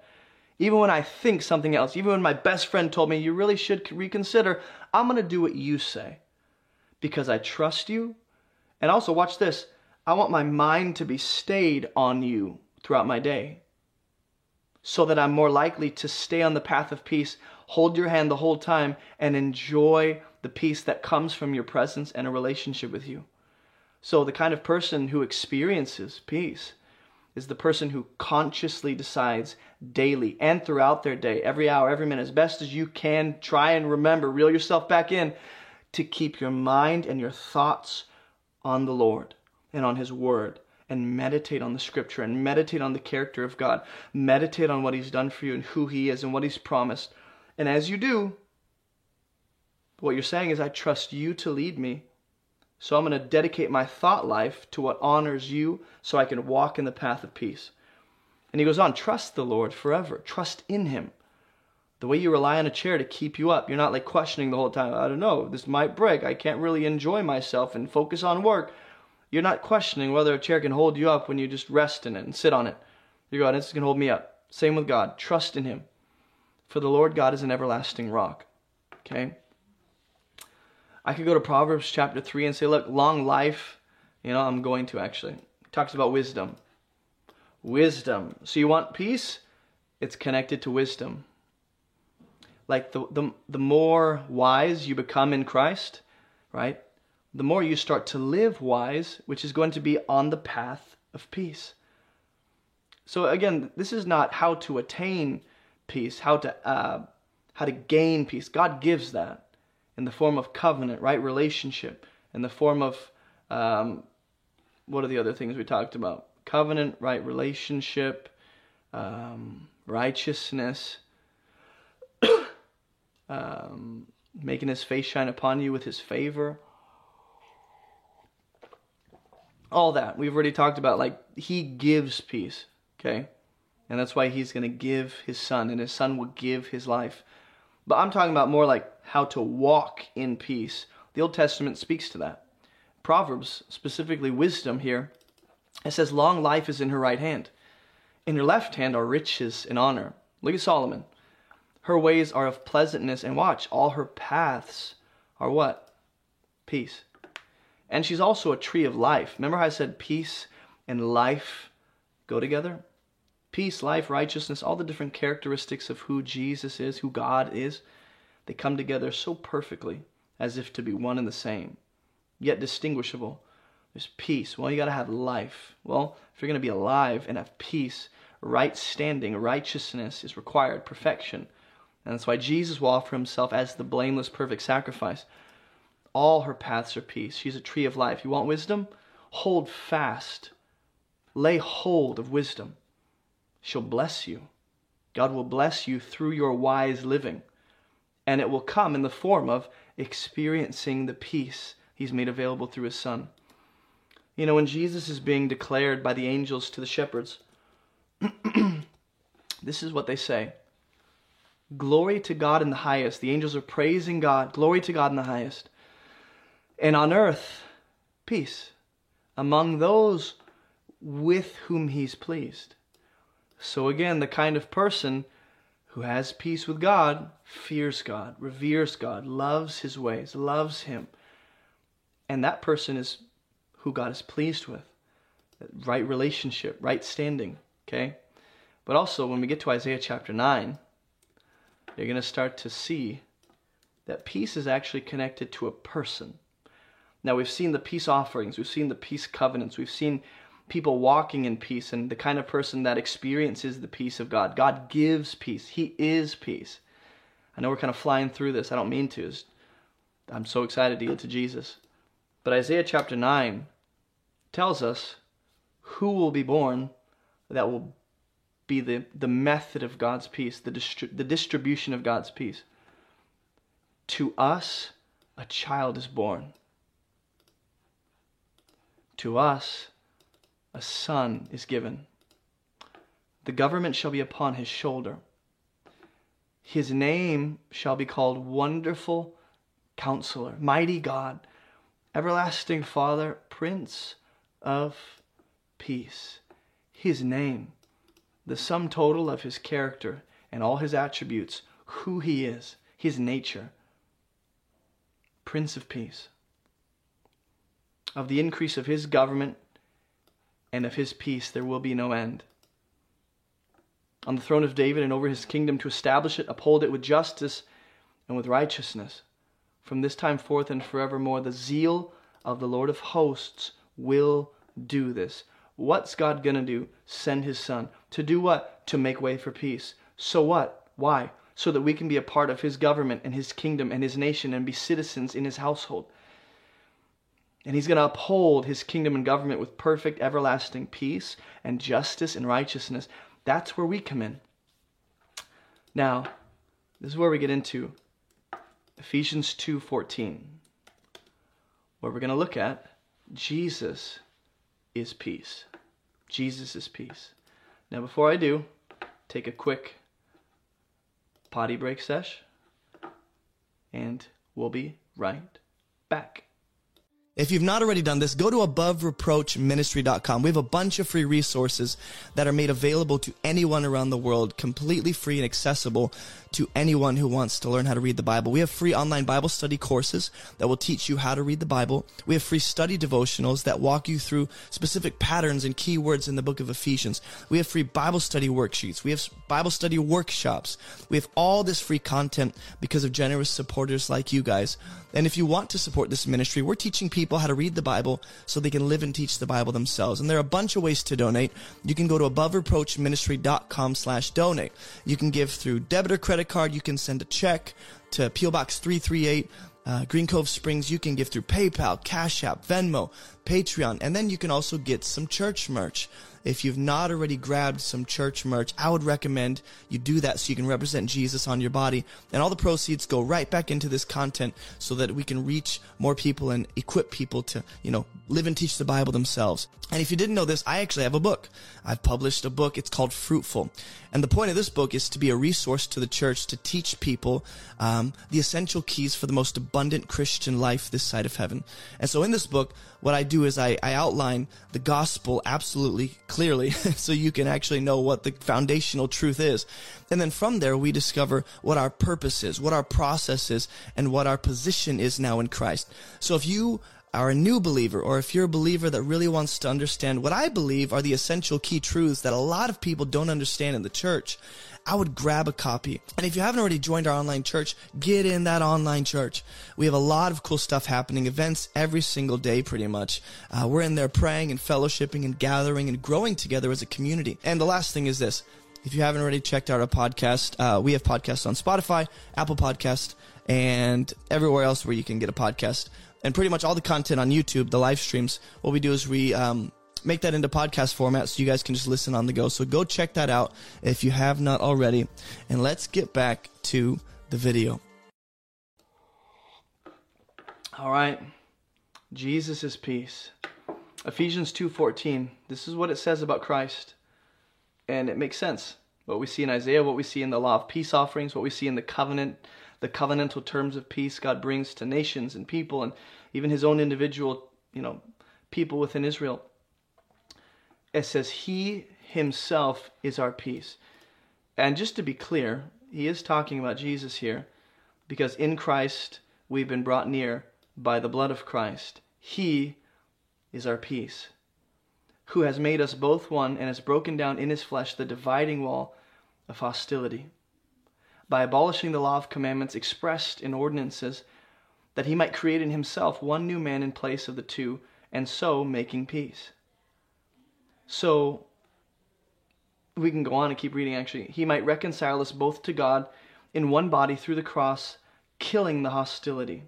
Speaker 3: Even when I think something else, even when my best friend told me you really should reconsider, I'm going to do what you say because I trust you. And also, watch this I want my mind to be stayed on you throughout my day so that I'm more likely to stay on the path of peace, hold your hand the whole time, and enjoy the peace that comes from your presence and a relationship with you. So, the kind of person who experiences peace is the person who consciously decides daily and throughout their day, every hour, every minute, as best as you can, try and remember, reel yourself back in to keep your mind and your thoughts on the Lord and on His Word and meditate on the scripture and meditate on the character of God. Meditate on what He's done for you and who He is and what He's promised. And as you do, what you're saying is, I trust you to lead me. So I'm going to dedicate my thought life to what honors you so I can walk in the path of peace. And he goes on, trust the Lord forever. Trust in Him. The way you rely on a chair to keep you up, you're not like questioning the whole time. I don't know, this might break. I can't really enjoy myself and focus on work. You're not questioning whether a chair can hold you up when you just rest in it and sit on it. You're going, this can hold me up. Same with God. Trust in Him. For the Lord God is an everlasting rock. Okay? I could go to Proverbs chapter 3 and say, look, long life, you know, I'm going to actually. It talks about wisdom. Wisdom. So you want peace? It's connected to wisdom. Like the, the, the more wise you become in Christ, right? The more you start to live wise, which is going to be on the path of peace. So again, this is not how to attain peace, how to uh, how to gain peace. God gives that in the form of covenant, right relationship, in the form of um, what are the other things we talked about? Covenant, right relationship, um, righteousness, [coughs] um, making His face shine upon you with His favor all that. We've already talked about like he gives peace okay? And that's why he's going to give his son and his son will give his life. But i'm talking about more like how to walk in peace. The old testament speaks to that. Proverbs specifically wisdom here it says long life is in her right hand. In her left hand are riches and honor. Look at solomon. Her ways are of pleasantness and watch. All her paths are what? Peace and she's also a tree of life. Remember how I said peace and life go together? Peace, life, righteousness, all the different characteristics of who Jesus is, who God is, they come together so perfectly as if to be one and the same, yet distinguishable. There's peace. Well, you got to have life. Well, if you're going to be alive and have peace, right standing, righteousness is required, perfection. And that's why Jesus will offer himself as the blameless, perfect sacrifice. All her paths are peace. She's a tree of life. You want wisdom? Hold fast lay hold of wisdom, she'll bless you. God will bless you through your wise living. And it will come in the form of experiencing the peace He's made available through His Son. You know, when Jesus is being declared by the angels to the shepherds, [clears throat] this is what they say Glory to God in the highest. The angels are praising God. Glory to God in the highest. And on earth, peace among those with whom He's pleased. So, again, the kind of person who has peace with God fears God, reveres God, loves His ways, loves Him. And that person is who God is pleased with. Right relationship, right standing, okay? But also, when we get to Isaiah chapter 9, you're going to start to see that peace is actually connected to a person. Now, we've seen the peace offerings, we've seen the peace covenants, we've seen people walking in peace and the kind of person that experiences the peace of God. God gives peace, He is peace. I know we're kind of flying through this, I don't mean to. I'm so excited to get to Jesus. But Isaiah chapter 9 tells us who will be born that will be the, the method of God's peace, the, distri- the distribution of God's peace. To us, a child is born. To us, a son is given. The government shall be upon his shoulder. His name shall be called Wonderful Counselor, Mighty God, Everlasting Father, Prince of peace. His name, the sum total of his character and all his attributes, who he is, his nature. Prince of peace. Of the increase of his government and of his peace there will be no end. On the throne of David and over his kingdom to establish it, uphold it with justice and with righteousness. From this time forth and forevermore, the zeal of the Lord of hosts will do this. What's God going to do? Send his son. To do what? To make way for peace. So what? Why? So that we can be a part of his government and his kingdom and his nation and be citizens in his household. And he's going to uphold his kingdom and government with perfect, everlasting peace and justice and righteousness. That's where we come in. Now, this is where we get into Ephesians 2:14, where we're going to look at Jesus is peace. Jesus is peace. Now, before I do, take a quick potty break sesh, and we'll be right back.
Speaker 4: If you've not already done this, go to abovereproachministry.com. We have a bunch of free resources that are made available to anyone around the world, completely free and accessible to anyone who wants to learn how to read the Bible. We have free online Bible study courses that will teach you how to read the Bible. We have free study devotionals that walk you through specific patterns and keywords in the book of Ephesians. We have free Bible study worksheets. We have Bible study workshops. We have all this free content because of generous supporters like you guys. And if you want to support this ministry, we're teaching people how to read the Bible so they can live and teach the Bible themselves. And there are a bunch of ways to donate. You can go to abovereproachministry.com slash donate. You can give through debit or credit card. You can send a check to P.O. Box 338, uh, Green Cove Springs. You can give through PayPal, Cash App, Venmo, Patreon, and then you can also get some church merch. If you've not already grabbed some church merch, I would recommend you do that so you can represent Jesus on your body. And all the proceeds go right back into this content so that we can reach more people and equip people to, you know, live and teach the Bible themselves. And if you didn't know this, I actually have a book. I've published a book. It's called Fruitful. And the point of this book is to be a resource to the church to teach people um, the essential keys for the most abundant Christian life this side of heaven. And so in this book, what I do is I, I outline the gospel absolutely clearly [laughs] so you can actually know what the foundational truth is. And then from there, we discover what our purpose is, what our process is, and what our position is now in Christ. So if you are a new believer, or if you're a believer that really wants to understand what I believe are the essential key truths that a lot of people don't understand in the church, I would grab a copy. And if you haven't already joined our online church, get in that online church. We have a lot of cool stuff happening, events every single day, pretty much. Uh, we're in there praying and fellowshipping and gathering and growing together as a community. And the last thing is this. If you haven't already checked out our podcast, uh, we have podcasts on Spotify, Apple Podcast, and everywhere else where you can get a podcast and pretty much all the content on YouTube, the live streams, what we do is we um, make that into podcast format so you guys can just listen on the go. So go check that out if you have not already. And let's get back to the video.
Speaker 3: All right. Jesus is peace. Ephesians 2:14. This is what it says about Christ. And it makes sense. What we see in Isaiah, what we see in the law of peace offerings, what we see in the covenant, the covenantal terms of peace God brings to nations and people and even his own individual, you know, people within Israel. It says he himself is our peace. And just to be clear, he is talking about Jesus here because in Christ we've been brought near by the blood of Christ. He is our peace, who has made us both one and has broken down in his flesh the dividing wall of hostility by abolishing the law of commandments expressed in ordinances, that he might create in himself one new man in place of the two, and so making peace. So, we can go on and keep reading actually. He might reconcile us both to God in one body through the cross, killing the hostility.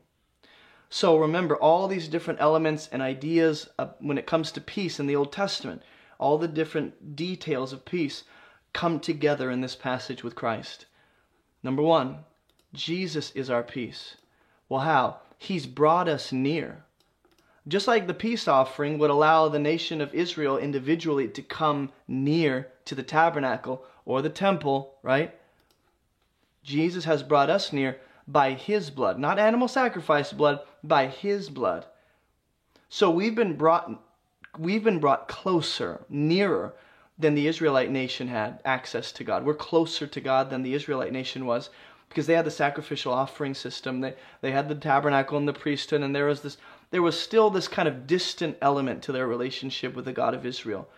Speaker 3: So remember all these different elements and ideas when it comes to peace in the Old Testament, all the different details of peace come together in this passage with Christ. Number one, Jesus is our peace. Well, how? He's brought us near. Just like the peace offering would allow the nation of Israel individually to come near to the tabernacle or the temple, right? Jesus has brought us near by his blood, not animal sacrifice blood, by his blood. So we've been brought we've been brought closer, nearer than the Israelite nation had access to God. We're closer to God than the Israelite nation was because they had the sacrificial offering system. They they had the tabernacle and the priesthood and there was this there was still this kind of distant element to their relationship with the God of Israel.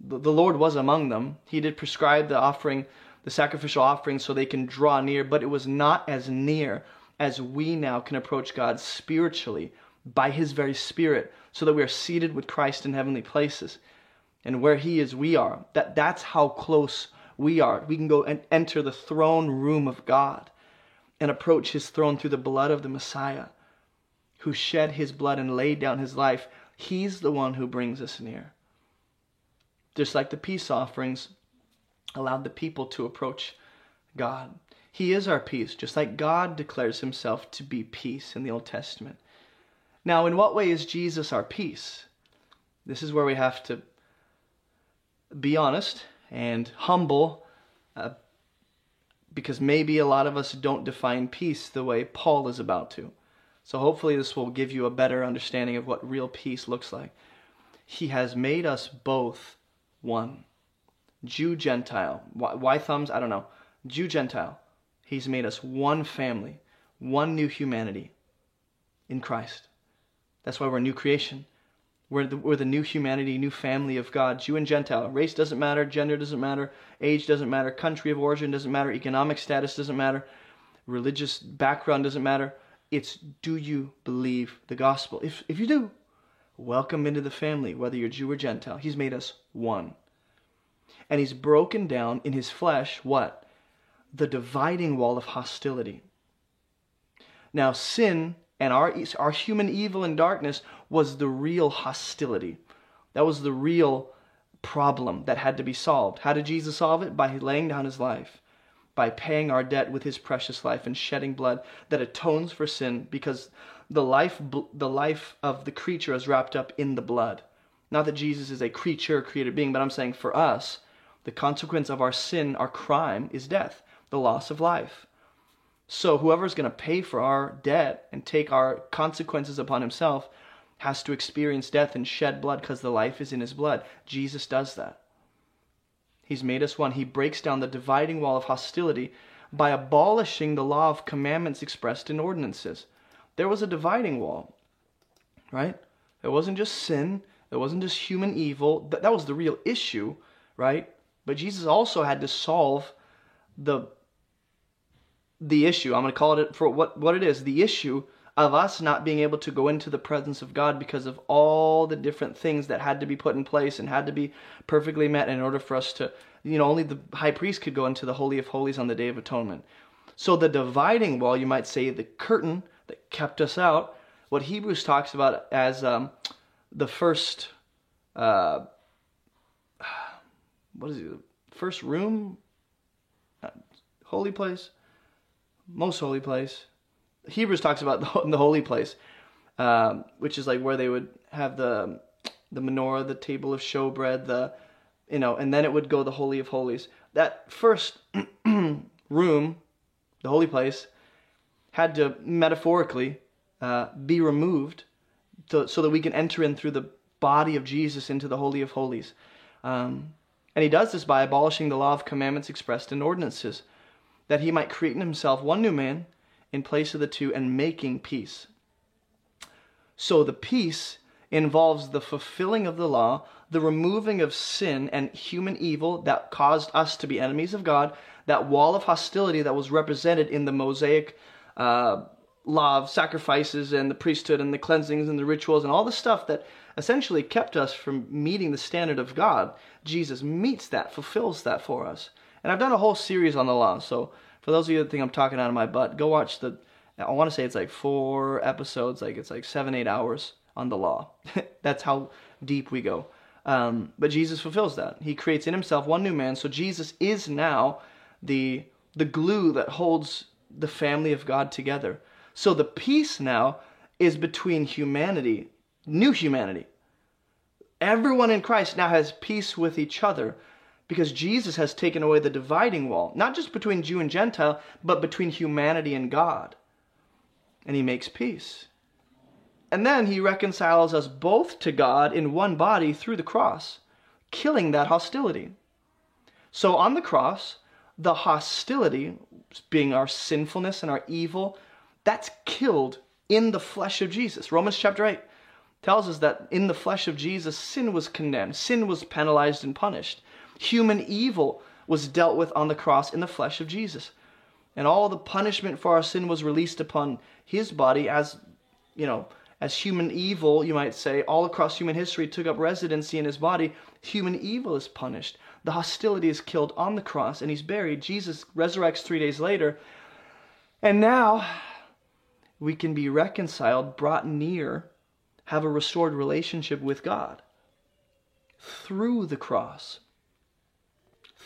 Speaker 3: The, the Lord was among them. He did prescribe the offering the sacrificial offering so they can draw near, but it was not as near as we now can approach God spiritually by His very Spirit, so that we are seated with Christ in heavenly places. And where He is, we are. That, that's how close we are. We can go and enter the throne room of God and approach His throne through the blood of the Messiah, who shed His blood and laid down His life. He's the one who brings us near. Just like the peace offerings allowed the people to approach God. He is our peace, just like God declares himself to be peace in the Old Testament. Now, in what way is Jesus our peace? This is where we have to be honest and humble uh, because maybe a lot of us don't define peace the way Paul is about to. So, hopefully, this will give you a better understanding of what real peace looks like. He has made us both one. Jew, Gentile. Why, why thumbs? I don't know. Jew, Gentile. He's made us one family, one new humanity in Christ. That's why we're a new creation. We're the, we're the new humanity, new family of God, Jew and Gentile. Race doesn't matter, gender doesn't matter, age doesn't matter, country of origin doesn't matter, economic status doesn't matter, religious background doesn't matter. It's do you believe the gospel? If, if you do, welcome into the family, whether you're Jew or Gentile. He's made us one and he's broken down in his flesh what? The dividing wall of hostility. Now, sin and our, our human evil and darkness was the real hostility. That was the real problem that had to be solved. How did Jesus solve it? By laying down his life, by paying our debt with his precious life and shedding blood that atones for sin because the life, the life of the creature is wrapped up in the blood. Not that Jesus is a creature, created being, but I'm saying for us, the consequence of our sin, our crime, is death, the loss of life. So whoever's going to pay for our debt and take our consequences upon himself has to experience death and shed blood because the life is in his blood. Jesus does that. He's made us one. He breaks down the dividing wall of hostility by abolishing the law of commandments expressed in ordinances. There was a dividing wall, right? It wasn't just sin, it wasn't just human evil. That, that was the real issue, right? But Jesus also had to solve the the issue. I'm going to call it for what what it is, the issue of us not being able to go into the presence of God because of all the different things that had to be put in place and had to be perfectly met in order for us to, you know, only the high priest could go into the Holy of Holies on the Day of Atonement. So the dividing wall, you might say, the curtain that kept us out, what Hebrews talks about as um, the first uh, what is it? First room, holy place, most holy place. Hebrews talks about [laughs] the, the holy place, um, which is like where they would have the the menorah, the table of showbread, the you know, and then it would go the holy of holies. That first [clears throat] room, the holy place, had to metaphorically uh, be removed to, so that we can enter in through the body of Jesus into the holy of holies. Um, and he does this by abolishing the law of commandments expressed in ordinances, that he might create in himself one new man in place of the two and making peace. So the peace involves the fulfilling of the law, the removing of sin and human evil that caused us to be enemies of God, that wall of hostility that was represented in the Mosaic uh, law of sacrifices and the priesthood and the cleansings and the rituals and all the stuff that essentially kept us from meeting the standard of God. Jesus meets that, fulfills that for us. And I've done a whole series on the law. So for those of you that think I'm talking out of my butt, go watch the. I want to say it's like four episodes, like it's like seven, eight hours on the law. [laughs] That's how deep we go. Um, but Jesus fulfills that. He creates in himself one new man. So Jesus is now the the glue that holds the family of God together. So the peace now is between humanity, new humanity. Everyone in Christ now has peace with each other because Jesus has taken away the dividing wall, not just between Jew and Gentile, but between humanity and God. And he makes peace. And then he reconciles us both to God in one body through the cross, killing that hostility. So on the cross, the hostility, being our sinfulness and our evil, that's killed in the flesh of Jesus. Romans chapter 8 tells us that in the flesh of Jesus, sin was condemned, sin was penalized and punished. Human evil was dealt with on the cross in the flesh of Jesus. And all the punishment for our sin was released upon his body as, you know, as human evil, you might say, all across human history took up residency in his body. Human evil is punished. The hostility is killed on the cross and he's buried. Jesus resurrects three days later. And now we can be reconciled, brought near, have a restored relationship with God through the cross,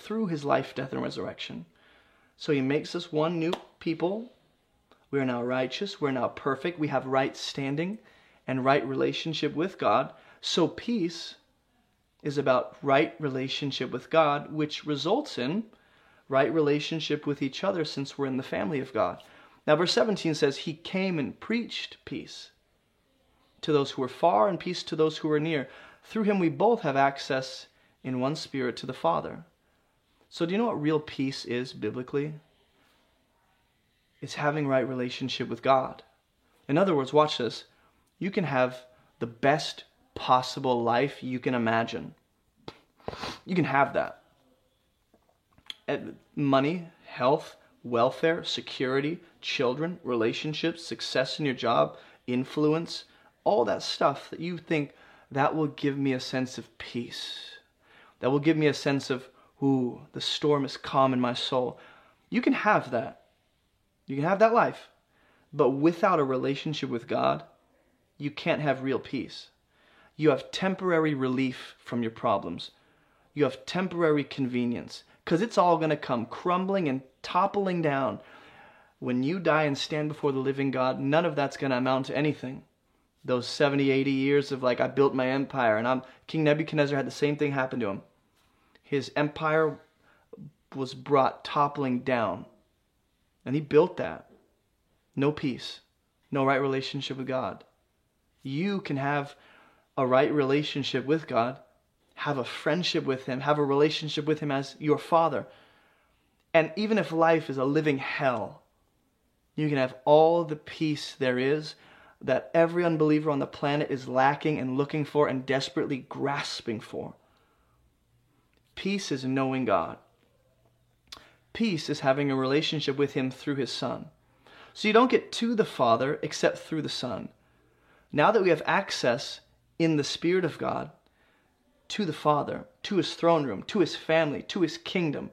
Speaker 3: through his life, death, and resurrection. So he makes us one new people. We are now righteous. We're now perfect. We have right standing and right relationship with God. So peace is about right relationship with God, which results in right relationship with each other since we're in the family of God. Now, verse 17 says, He came and preached peace to those who were far and peace to those who were near. Through him we both have access in one spirit to the Father. So, do you know what real peace is biblically? It's having right relationship with God. In other words, watch this. You can have the best possible life you can imagine. You can have that. Eh, money, health, welfare, security, children, relationships, success in your job, influence, all that stuff that you think that will give me a sense of peace. That will give me a sense of, ooh, the storm is calm in my soul. You can have that. You can have that life. But without a relationship with God, you can't have real peace. You have temporary relief from your problems. You have temporary convenience because it's all going to come crumbling and toppling down. When you die and stand before the living God, none of that's going to amount to anything. Those 70, 80 years of like, I built my empire, and I'm King Nebuchadnezzar had the same thing happen to him. His empire was brought toppling down. And he built that. No peace, no right relationship with God. You can have a right relationship with God, have a friendship with Him, have a relationship with Him as your Father. And even if life is a living hell, you can have all the peace there is that every unbeliever on the planet is lacking and looking for and desperately grasping for. Peace is knowing God. Peace is having a relationship with Him through His Son. So you don't get to the Father except through the Son. Now that we have access in the Spirit of God to the Father, to His throne room, to His family, to His kingdom,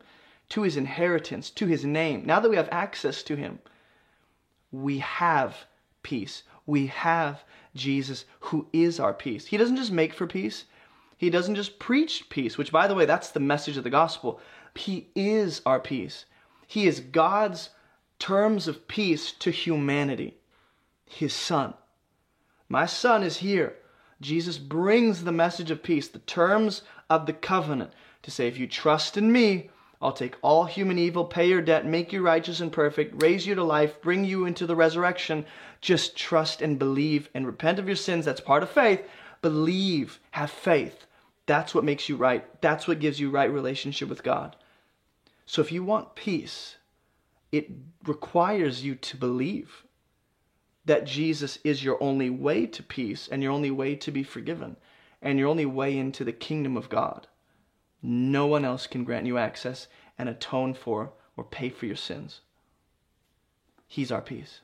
Speaker 3: to His inheritance, to His name, now that we have access to Him, we have peace. We have Jesus who is our peace. He doesn't just make for peace, He doesn't just preach peace, which, by the way, that's the message of the gospel. He is our peace. He is God's terms of peace to humanity, His Son. My Son is here. Jesus brings the message of peace, the terms of the covenant, to say, if you trust in me, I'll take all human evil, pay your debt, make you righteous and perfect, raise you to life, bring you into the resurrection. Just trust and believe and repent of your sins. That's part of faith. Believe, have faith. That's what makes you right. That's what gives you right relationship with God. So if you want peace, it requires you to believe that Jesus is your only way to peace and your only way to be forgiven and your only way into the kingdom of God. No one else can grant you access and atone for or pay for your sins. He's our peace.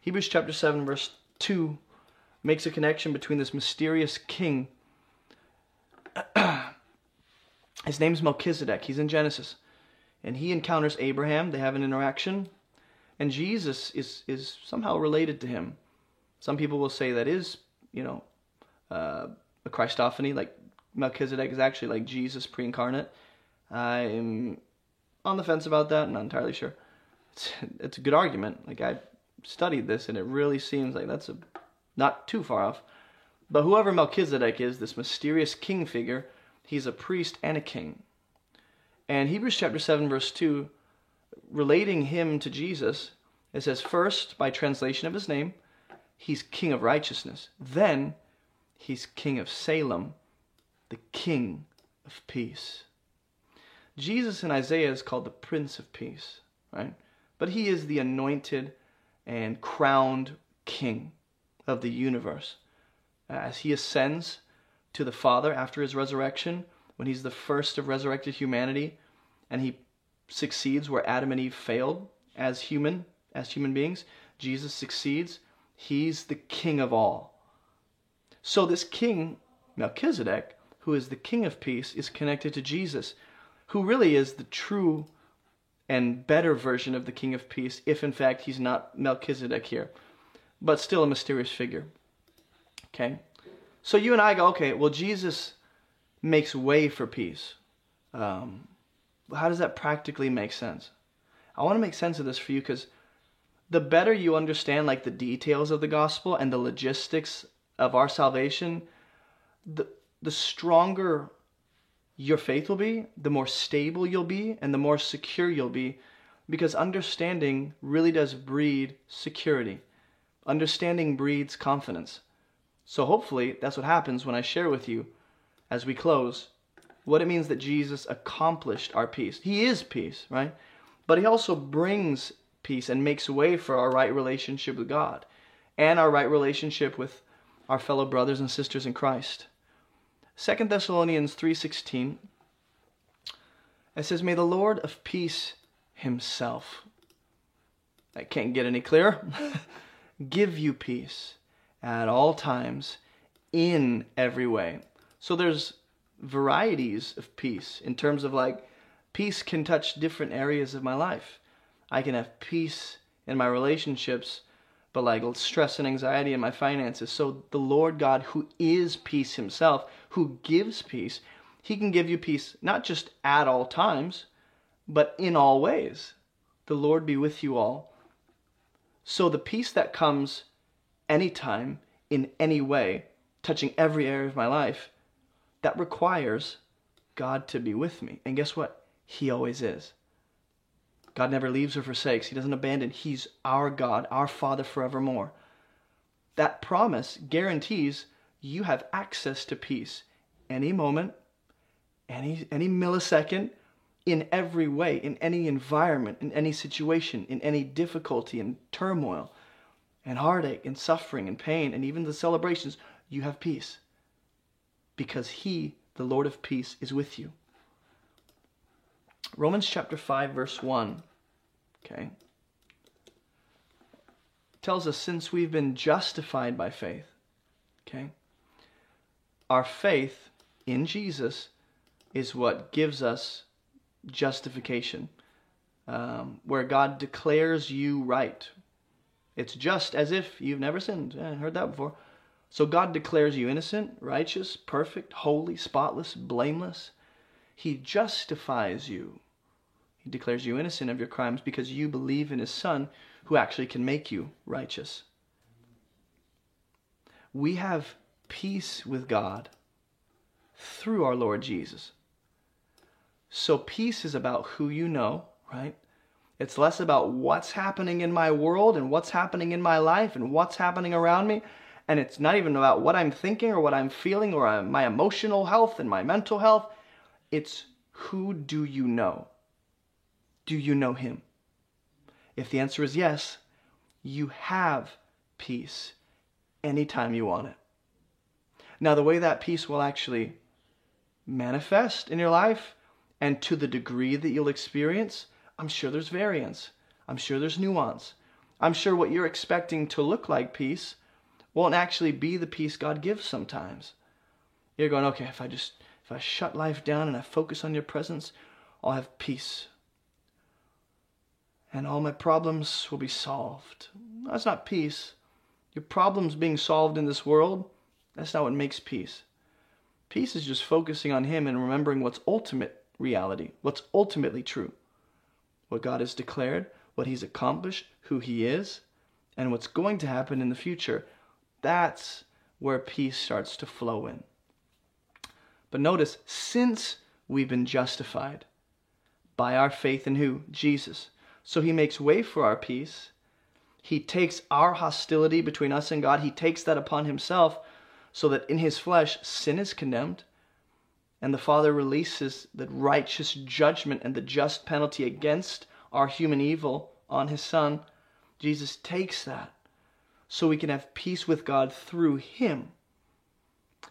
Speaker 3: Hebrews chapter 7, verse 2 makes a connection between this mysterious king. His name's Melchizedek. He's in Genesis. And he encounters Abraham. They have an interaction. And Jesus is, is somehow related to him. Some people will say that is, you know, uh, a Christophany, like Melchizedek is actually like Jesus pre-incarnate. I'm on the fence about that. I'm Not entirely sure. It's, it's a good argument. Like I studied this, and it really seems like that's a not too far off. But whoever Melchizedek is, this mysterious king figure, he's a priest and a king. And Hebrews chapter 7, verse 2, relating him to Jesus, it says, First, by translation of his name, he's king of righteousness. Then, he's king of Salem, the king of peace. Jesus in Isaiah is called the Prince of Peace, right? But he is the anointed and crowned king of the universe. As he ascends to the Father after his resurrection, when he's the first of resurrected humanity, and he succeeds where Adam and Eve failed as human, as human beings, Jesus succeeds. He's the king of all. So this king, Melchizedek, who is the king of peace, is connected to Jesus, who really is the true and better version of the king of peace, if in fact he's not Melchizedek here, but still a mysterious figure. Okay? So you and I go, okay, well, Jesus makes way for peace. Um, how does that practically make sense? I want to make sense of this for you because the better you understand like the details of the gospel and the logistics of our salvation, the the stronger your faith will be, the more stable you'll be, and the more secure you'll be because understanding really does breed security. Understanding breeds confidence. So hopefully that's what happens when I share with you as we close what it means that Jesus accomplished our peace. He is peace, right? But he also brings peace and makes way for our right relationship with God and our right relationship with our fellow brothers and sisters in Christ. 2 Thessalonians 3:16 it says may the Lord of peace himself I can't get any clearer [laughs] give you peace at all times in every way. So there's varieties of peace in terms of like peace can touch different areas of my life. I can have peace in my relationships but like stress and anxiety in my finances. So the Lord God, who is peace himself, who gives peace, he can give you peace not just at all times, but in all ways. The Lord be with you all. So the peace that comes anytime, in any way, touching every area of my life, that requires God to be with me. And guess what? He always is. God never leaves or forsakes. He doesn't abandon. He's our God, our Father forevermore. That promise guarantees you have access to peace any moment, any, any millisecond, in every way, in any environment, in any situation, in any difficulty and turmoil and heartache and suffering and pain and even the celebrations, you have peace. Because He, the Lord of peace, is with you. Romans chapter 5, verse 1 Okay? Tells us since we've been justified by faith, okay? Our faith in Jesus is what gives us justification, um, where God declares you right. It's just as if you've never sinned. I heard that before. So God declares you innocent, righteous, perfect, holy, spotless, blameless. He justifies you. He declares you innocent of your crimes because you believe in His Son who actually can make you righteous. We have peace with God through our Lord Jesus. So peace is about who you know, right? It's less about what's happening in my world and what's happening in my life and what's happening around me. And it's not even about what I'm thinking or what I'm feeling or uh, my emotional health and my mental health. It's who do you know? Do you know Him? If the answer is yes, you have peace anytime you want it. Now, the way that peace will actually manifest in your life and to the degree that you'll experience, I'm sure there's variance. I'm sure there's nuance. I'm sure what you're expecting to look like peace won't actually be the peace God gives sometimes. You're going, okay, if I just if I shut life down and I focus on your presence, I'll have peace. And all my problems will be solved. That's not peace. Your problems being solved in this world, that's not what makes peace. Peace is just focusing on Him and remembering what's ultimate reality, what's ultimately true. What God has declared, what He's accomplished, who He is, and what's going to happen in the future. That's where peace starts to flow in. But notice, since we've been justified by our faith in who? Jesus. So He makes way for our peace. He takes our hostility between us and God, He takes that upon Himself so that in His flesh sin is condemned and the Father releases the righteous judgment and the just penalty against our human evil on His Son, Jesus takes that so we can have peace with God through Him.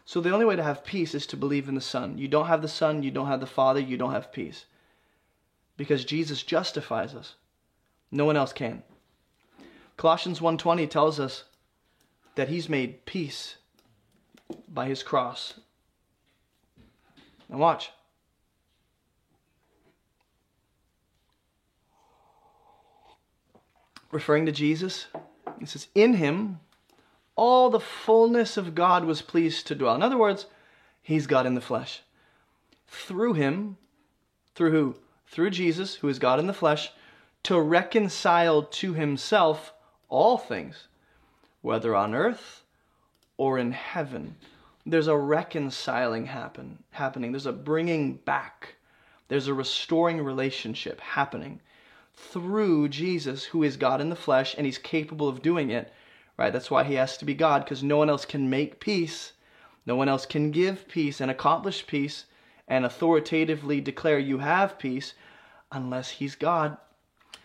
Speaker 3: So the only way to have peace is to believe in the Son. You don't have the Son, you don't have the Father, you don't have peace. Because Jesus justifies us. No one else can. Colossians 1:20 tells us that he's made peace by his cross now watch. Referring to Jesus, he says, In him all the fullness of God was pleased to dwell. In other words, he's God in the flesh. Through him, through who? Through Jesus, who is God in the flesh, to reconcile to himself all things, whether on earth or in heaven there's a reconciling happen happening. There's a bringing back. There's a restoring relationship happening through Jesus, who is God in the flesh, and he's capable of doing it. Right? That's why he has to be God, because no one else can make peace. No one else can give peace and accomplish peace and authoritatively declare you have peace unless he's God.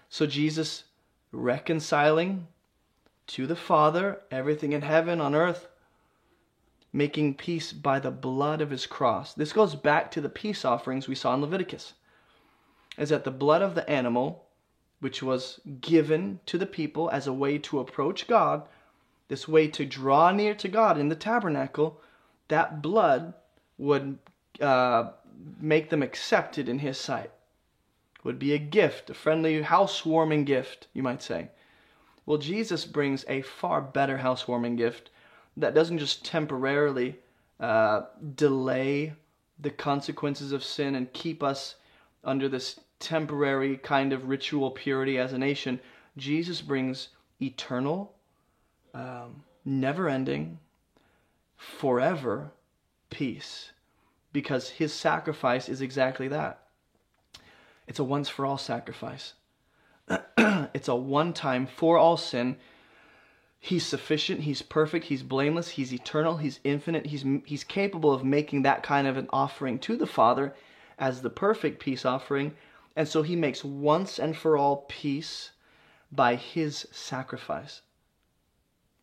Speaker 3: So Jesus reconciling to the Father everything in heaven, on earth, making peace by the blood of his cross. This goes back to the peace offerings we saw in Leviticus. Is that the blood of the animal, which was given to the people as a way to approach God, this way to draw near to God in the tabernacle, that blood would uh, make them accepted in his sight. Would be a gift, a friendly housewarming gift, you might say. Well, Jesus brings a far better housewarming gift that doesn't just temporarily uh, delay the consequences of sin and keep us under this temporary kind of ritual purity as a nation. Jesus brings eternal, um, never ending, forever peace because his sacrifice is exactly that. It's a once for all sacrifice. [clears throat] it's a one time for all sin He's sufficient, he's perfect, he's blameless, he's eternal, he's infinite, he's, he's capable of making that kind of an offering to the Father as the perfect peace offering. And so he makes once and for all peace by his sacrifice,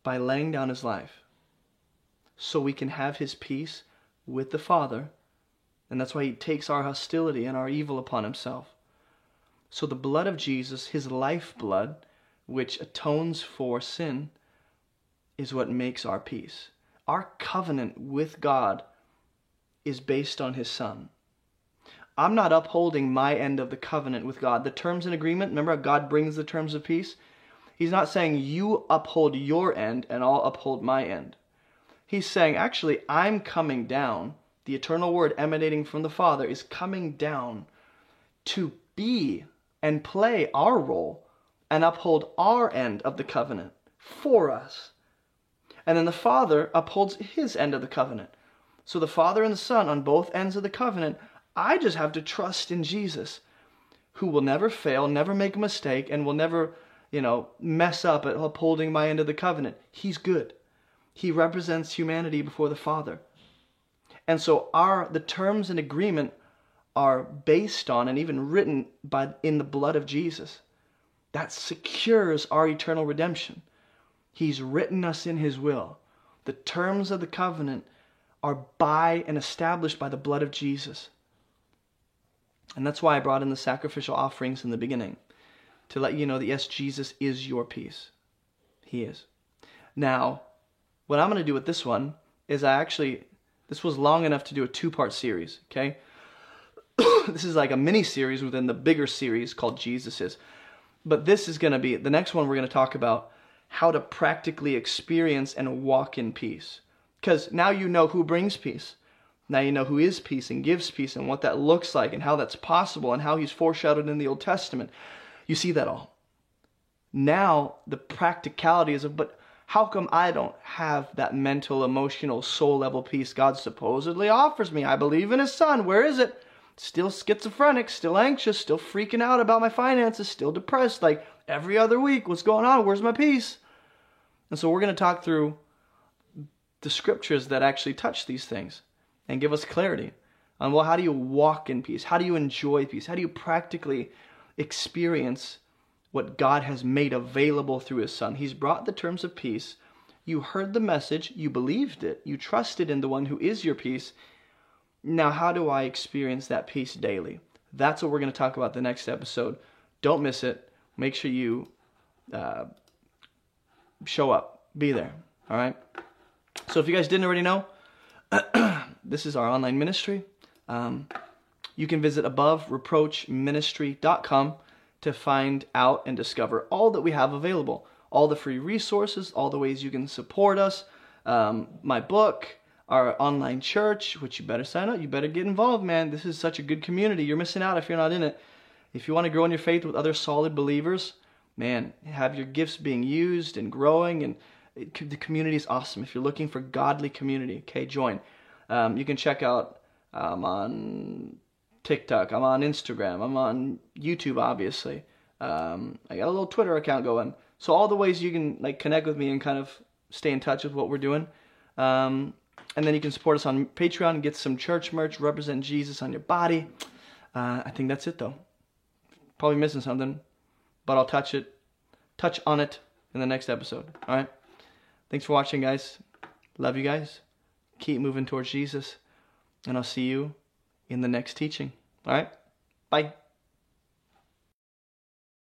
Speaker 3: by laying down his life, so we can have his peace with the Father. And that's why he takes our hostility and our evil upon himself. So the blood of Jesus, his life blood, which atones for sin, is what makes our peace. Our covenant with God is based on His Son. I'm not upholding my end of the covenant with God. The terms and agreement, remember God brings the terms of peace? He's not saying you uphold your end and I'll uphold my end. He's saying, actually, I'm coming down. The eternal word emanating from the Father is coming down to be and play our role and uphold our end of the covenant for us. And then the Father upholds his end of the covenant. So the Father and the Son on both ends of the covenant, I just have to trust in Jesus, who will never fail, never make a mistake, and will never, you know, mess up at upholding my end of the covenant. He's good. He represents humanity before the Father. And so our the terms and agreement are based on and even written by in the blood of Jesus. That secures our eternal redemption. He's written us in his will. The terms of the covenant are by and established by the blood of Jesus. And that's why I brought in the sacrificial offerings in the beginning to let you know that yes, Jesus is your peace. He is. Now, what I'm going to do with this one is I actually, this was long enough to do a two part series, okay? [coughs] this is like a mini series within the bigger series called Jesus is. But this is going to be, the next one we're going to talk about how to practically experience and walk in peace. Because now you know who brings peace. Now you know who is peace and gives peace and what that looks like and how that's possible and how he's foreshadowed in the Old Testament. You see that all. Now the practicality is of, but how come I don't have that mental, emotional, soul level peace God supposedly offers me? I believe in his son. Where is it? Still schizophrenic, still anxious, still freaking out about my finances, still depressed like every other week. What's going on? Where's my peace? And so we're going to talk through the scriptures that actually touch these things and give us clarity on well, how do you walk in peace? How do you enjoy peace? How do you practically experience what God has made available through His Son? He's brought the terms of peace. You heard the message, you believed it, you trusted in the one who is your peace. Now, how do I experience that peace daily? That's what we're going to talk about the next episode. Don't miss it. Make sure you uh, show up, be there. All right. So if you guys didn't already know, [clears throat] this is our online ministry. Um, you can visit abovereproachministry.com to find out and discover all that we have available, all the free resources, all the ways you can support us, um, my book, our online church, which you better sign up. You better get involved, man. This is such a good community. You're missing out if you're not in it. If you want to grow in your faith with other solid believers, man, have your gifts being used and growing and it, the community is awesome. If you're looking for godly community, okay, join. Um, you can check out um, on TikTok. I'm on Instagram. I'm on YouTube, obviously. Um, I got a little Twitter account going. So all the ways you can like connect with me and kind of stay in touch with what we're doing. Um, and then you can support us on Patreon get some church merch, represent Jesus on your body. Uh, I think that's it though. Probably missing something, but I'll touch it, touch on it in the next episode. All right. Thanks for watching, guys. Love you guys. Keep moving towards Jesus. And I'll see you in the next teaching. All right? Bye.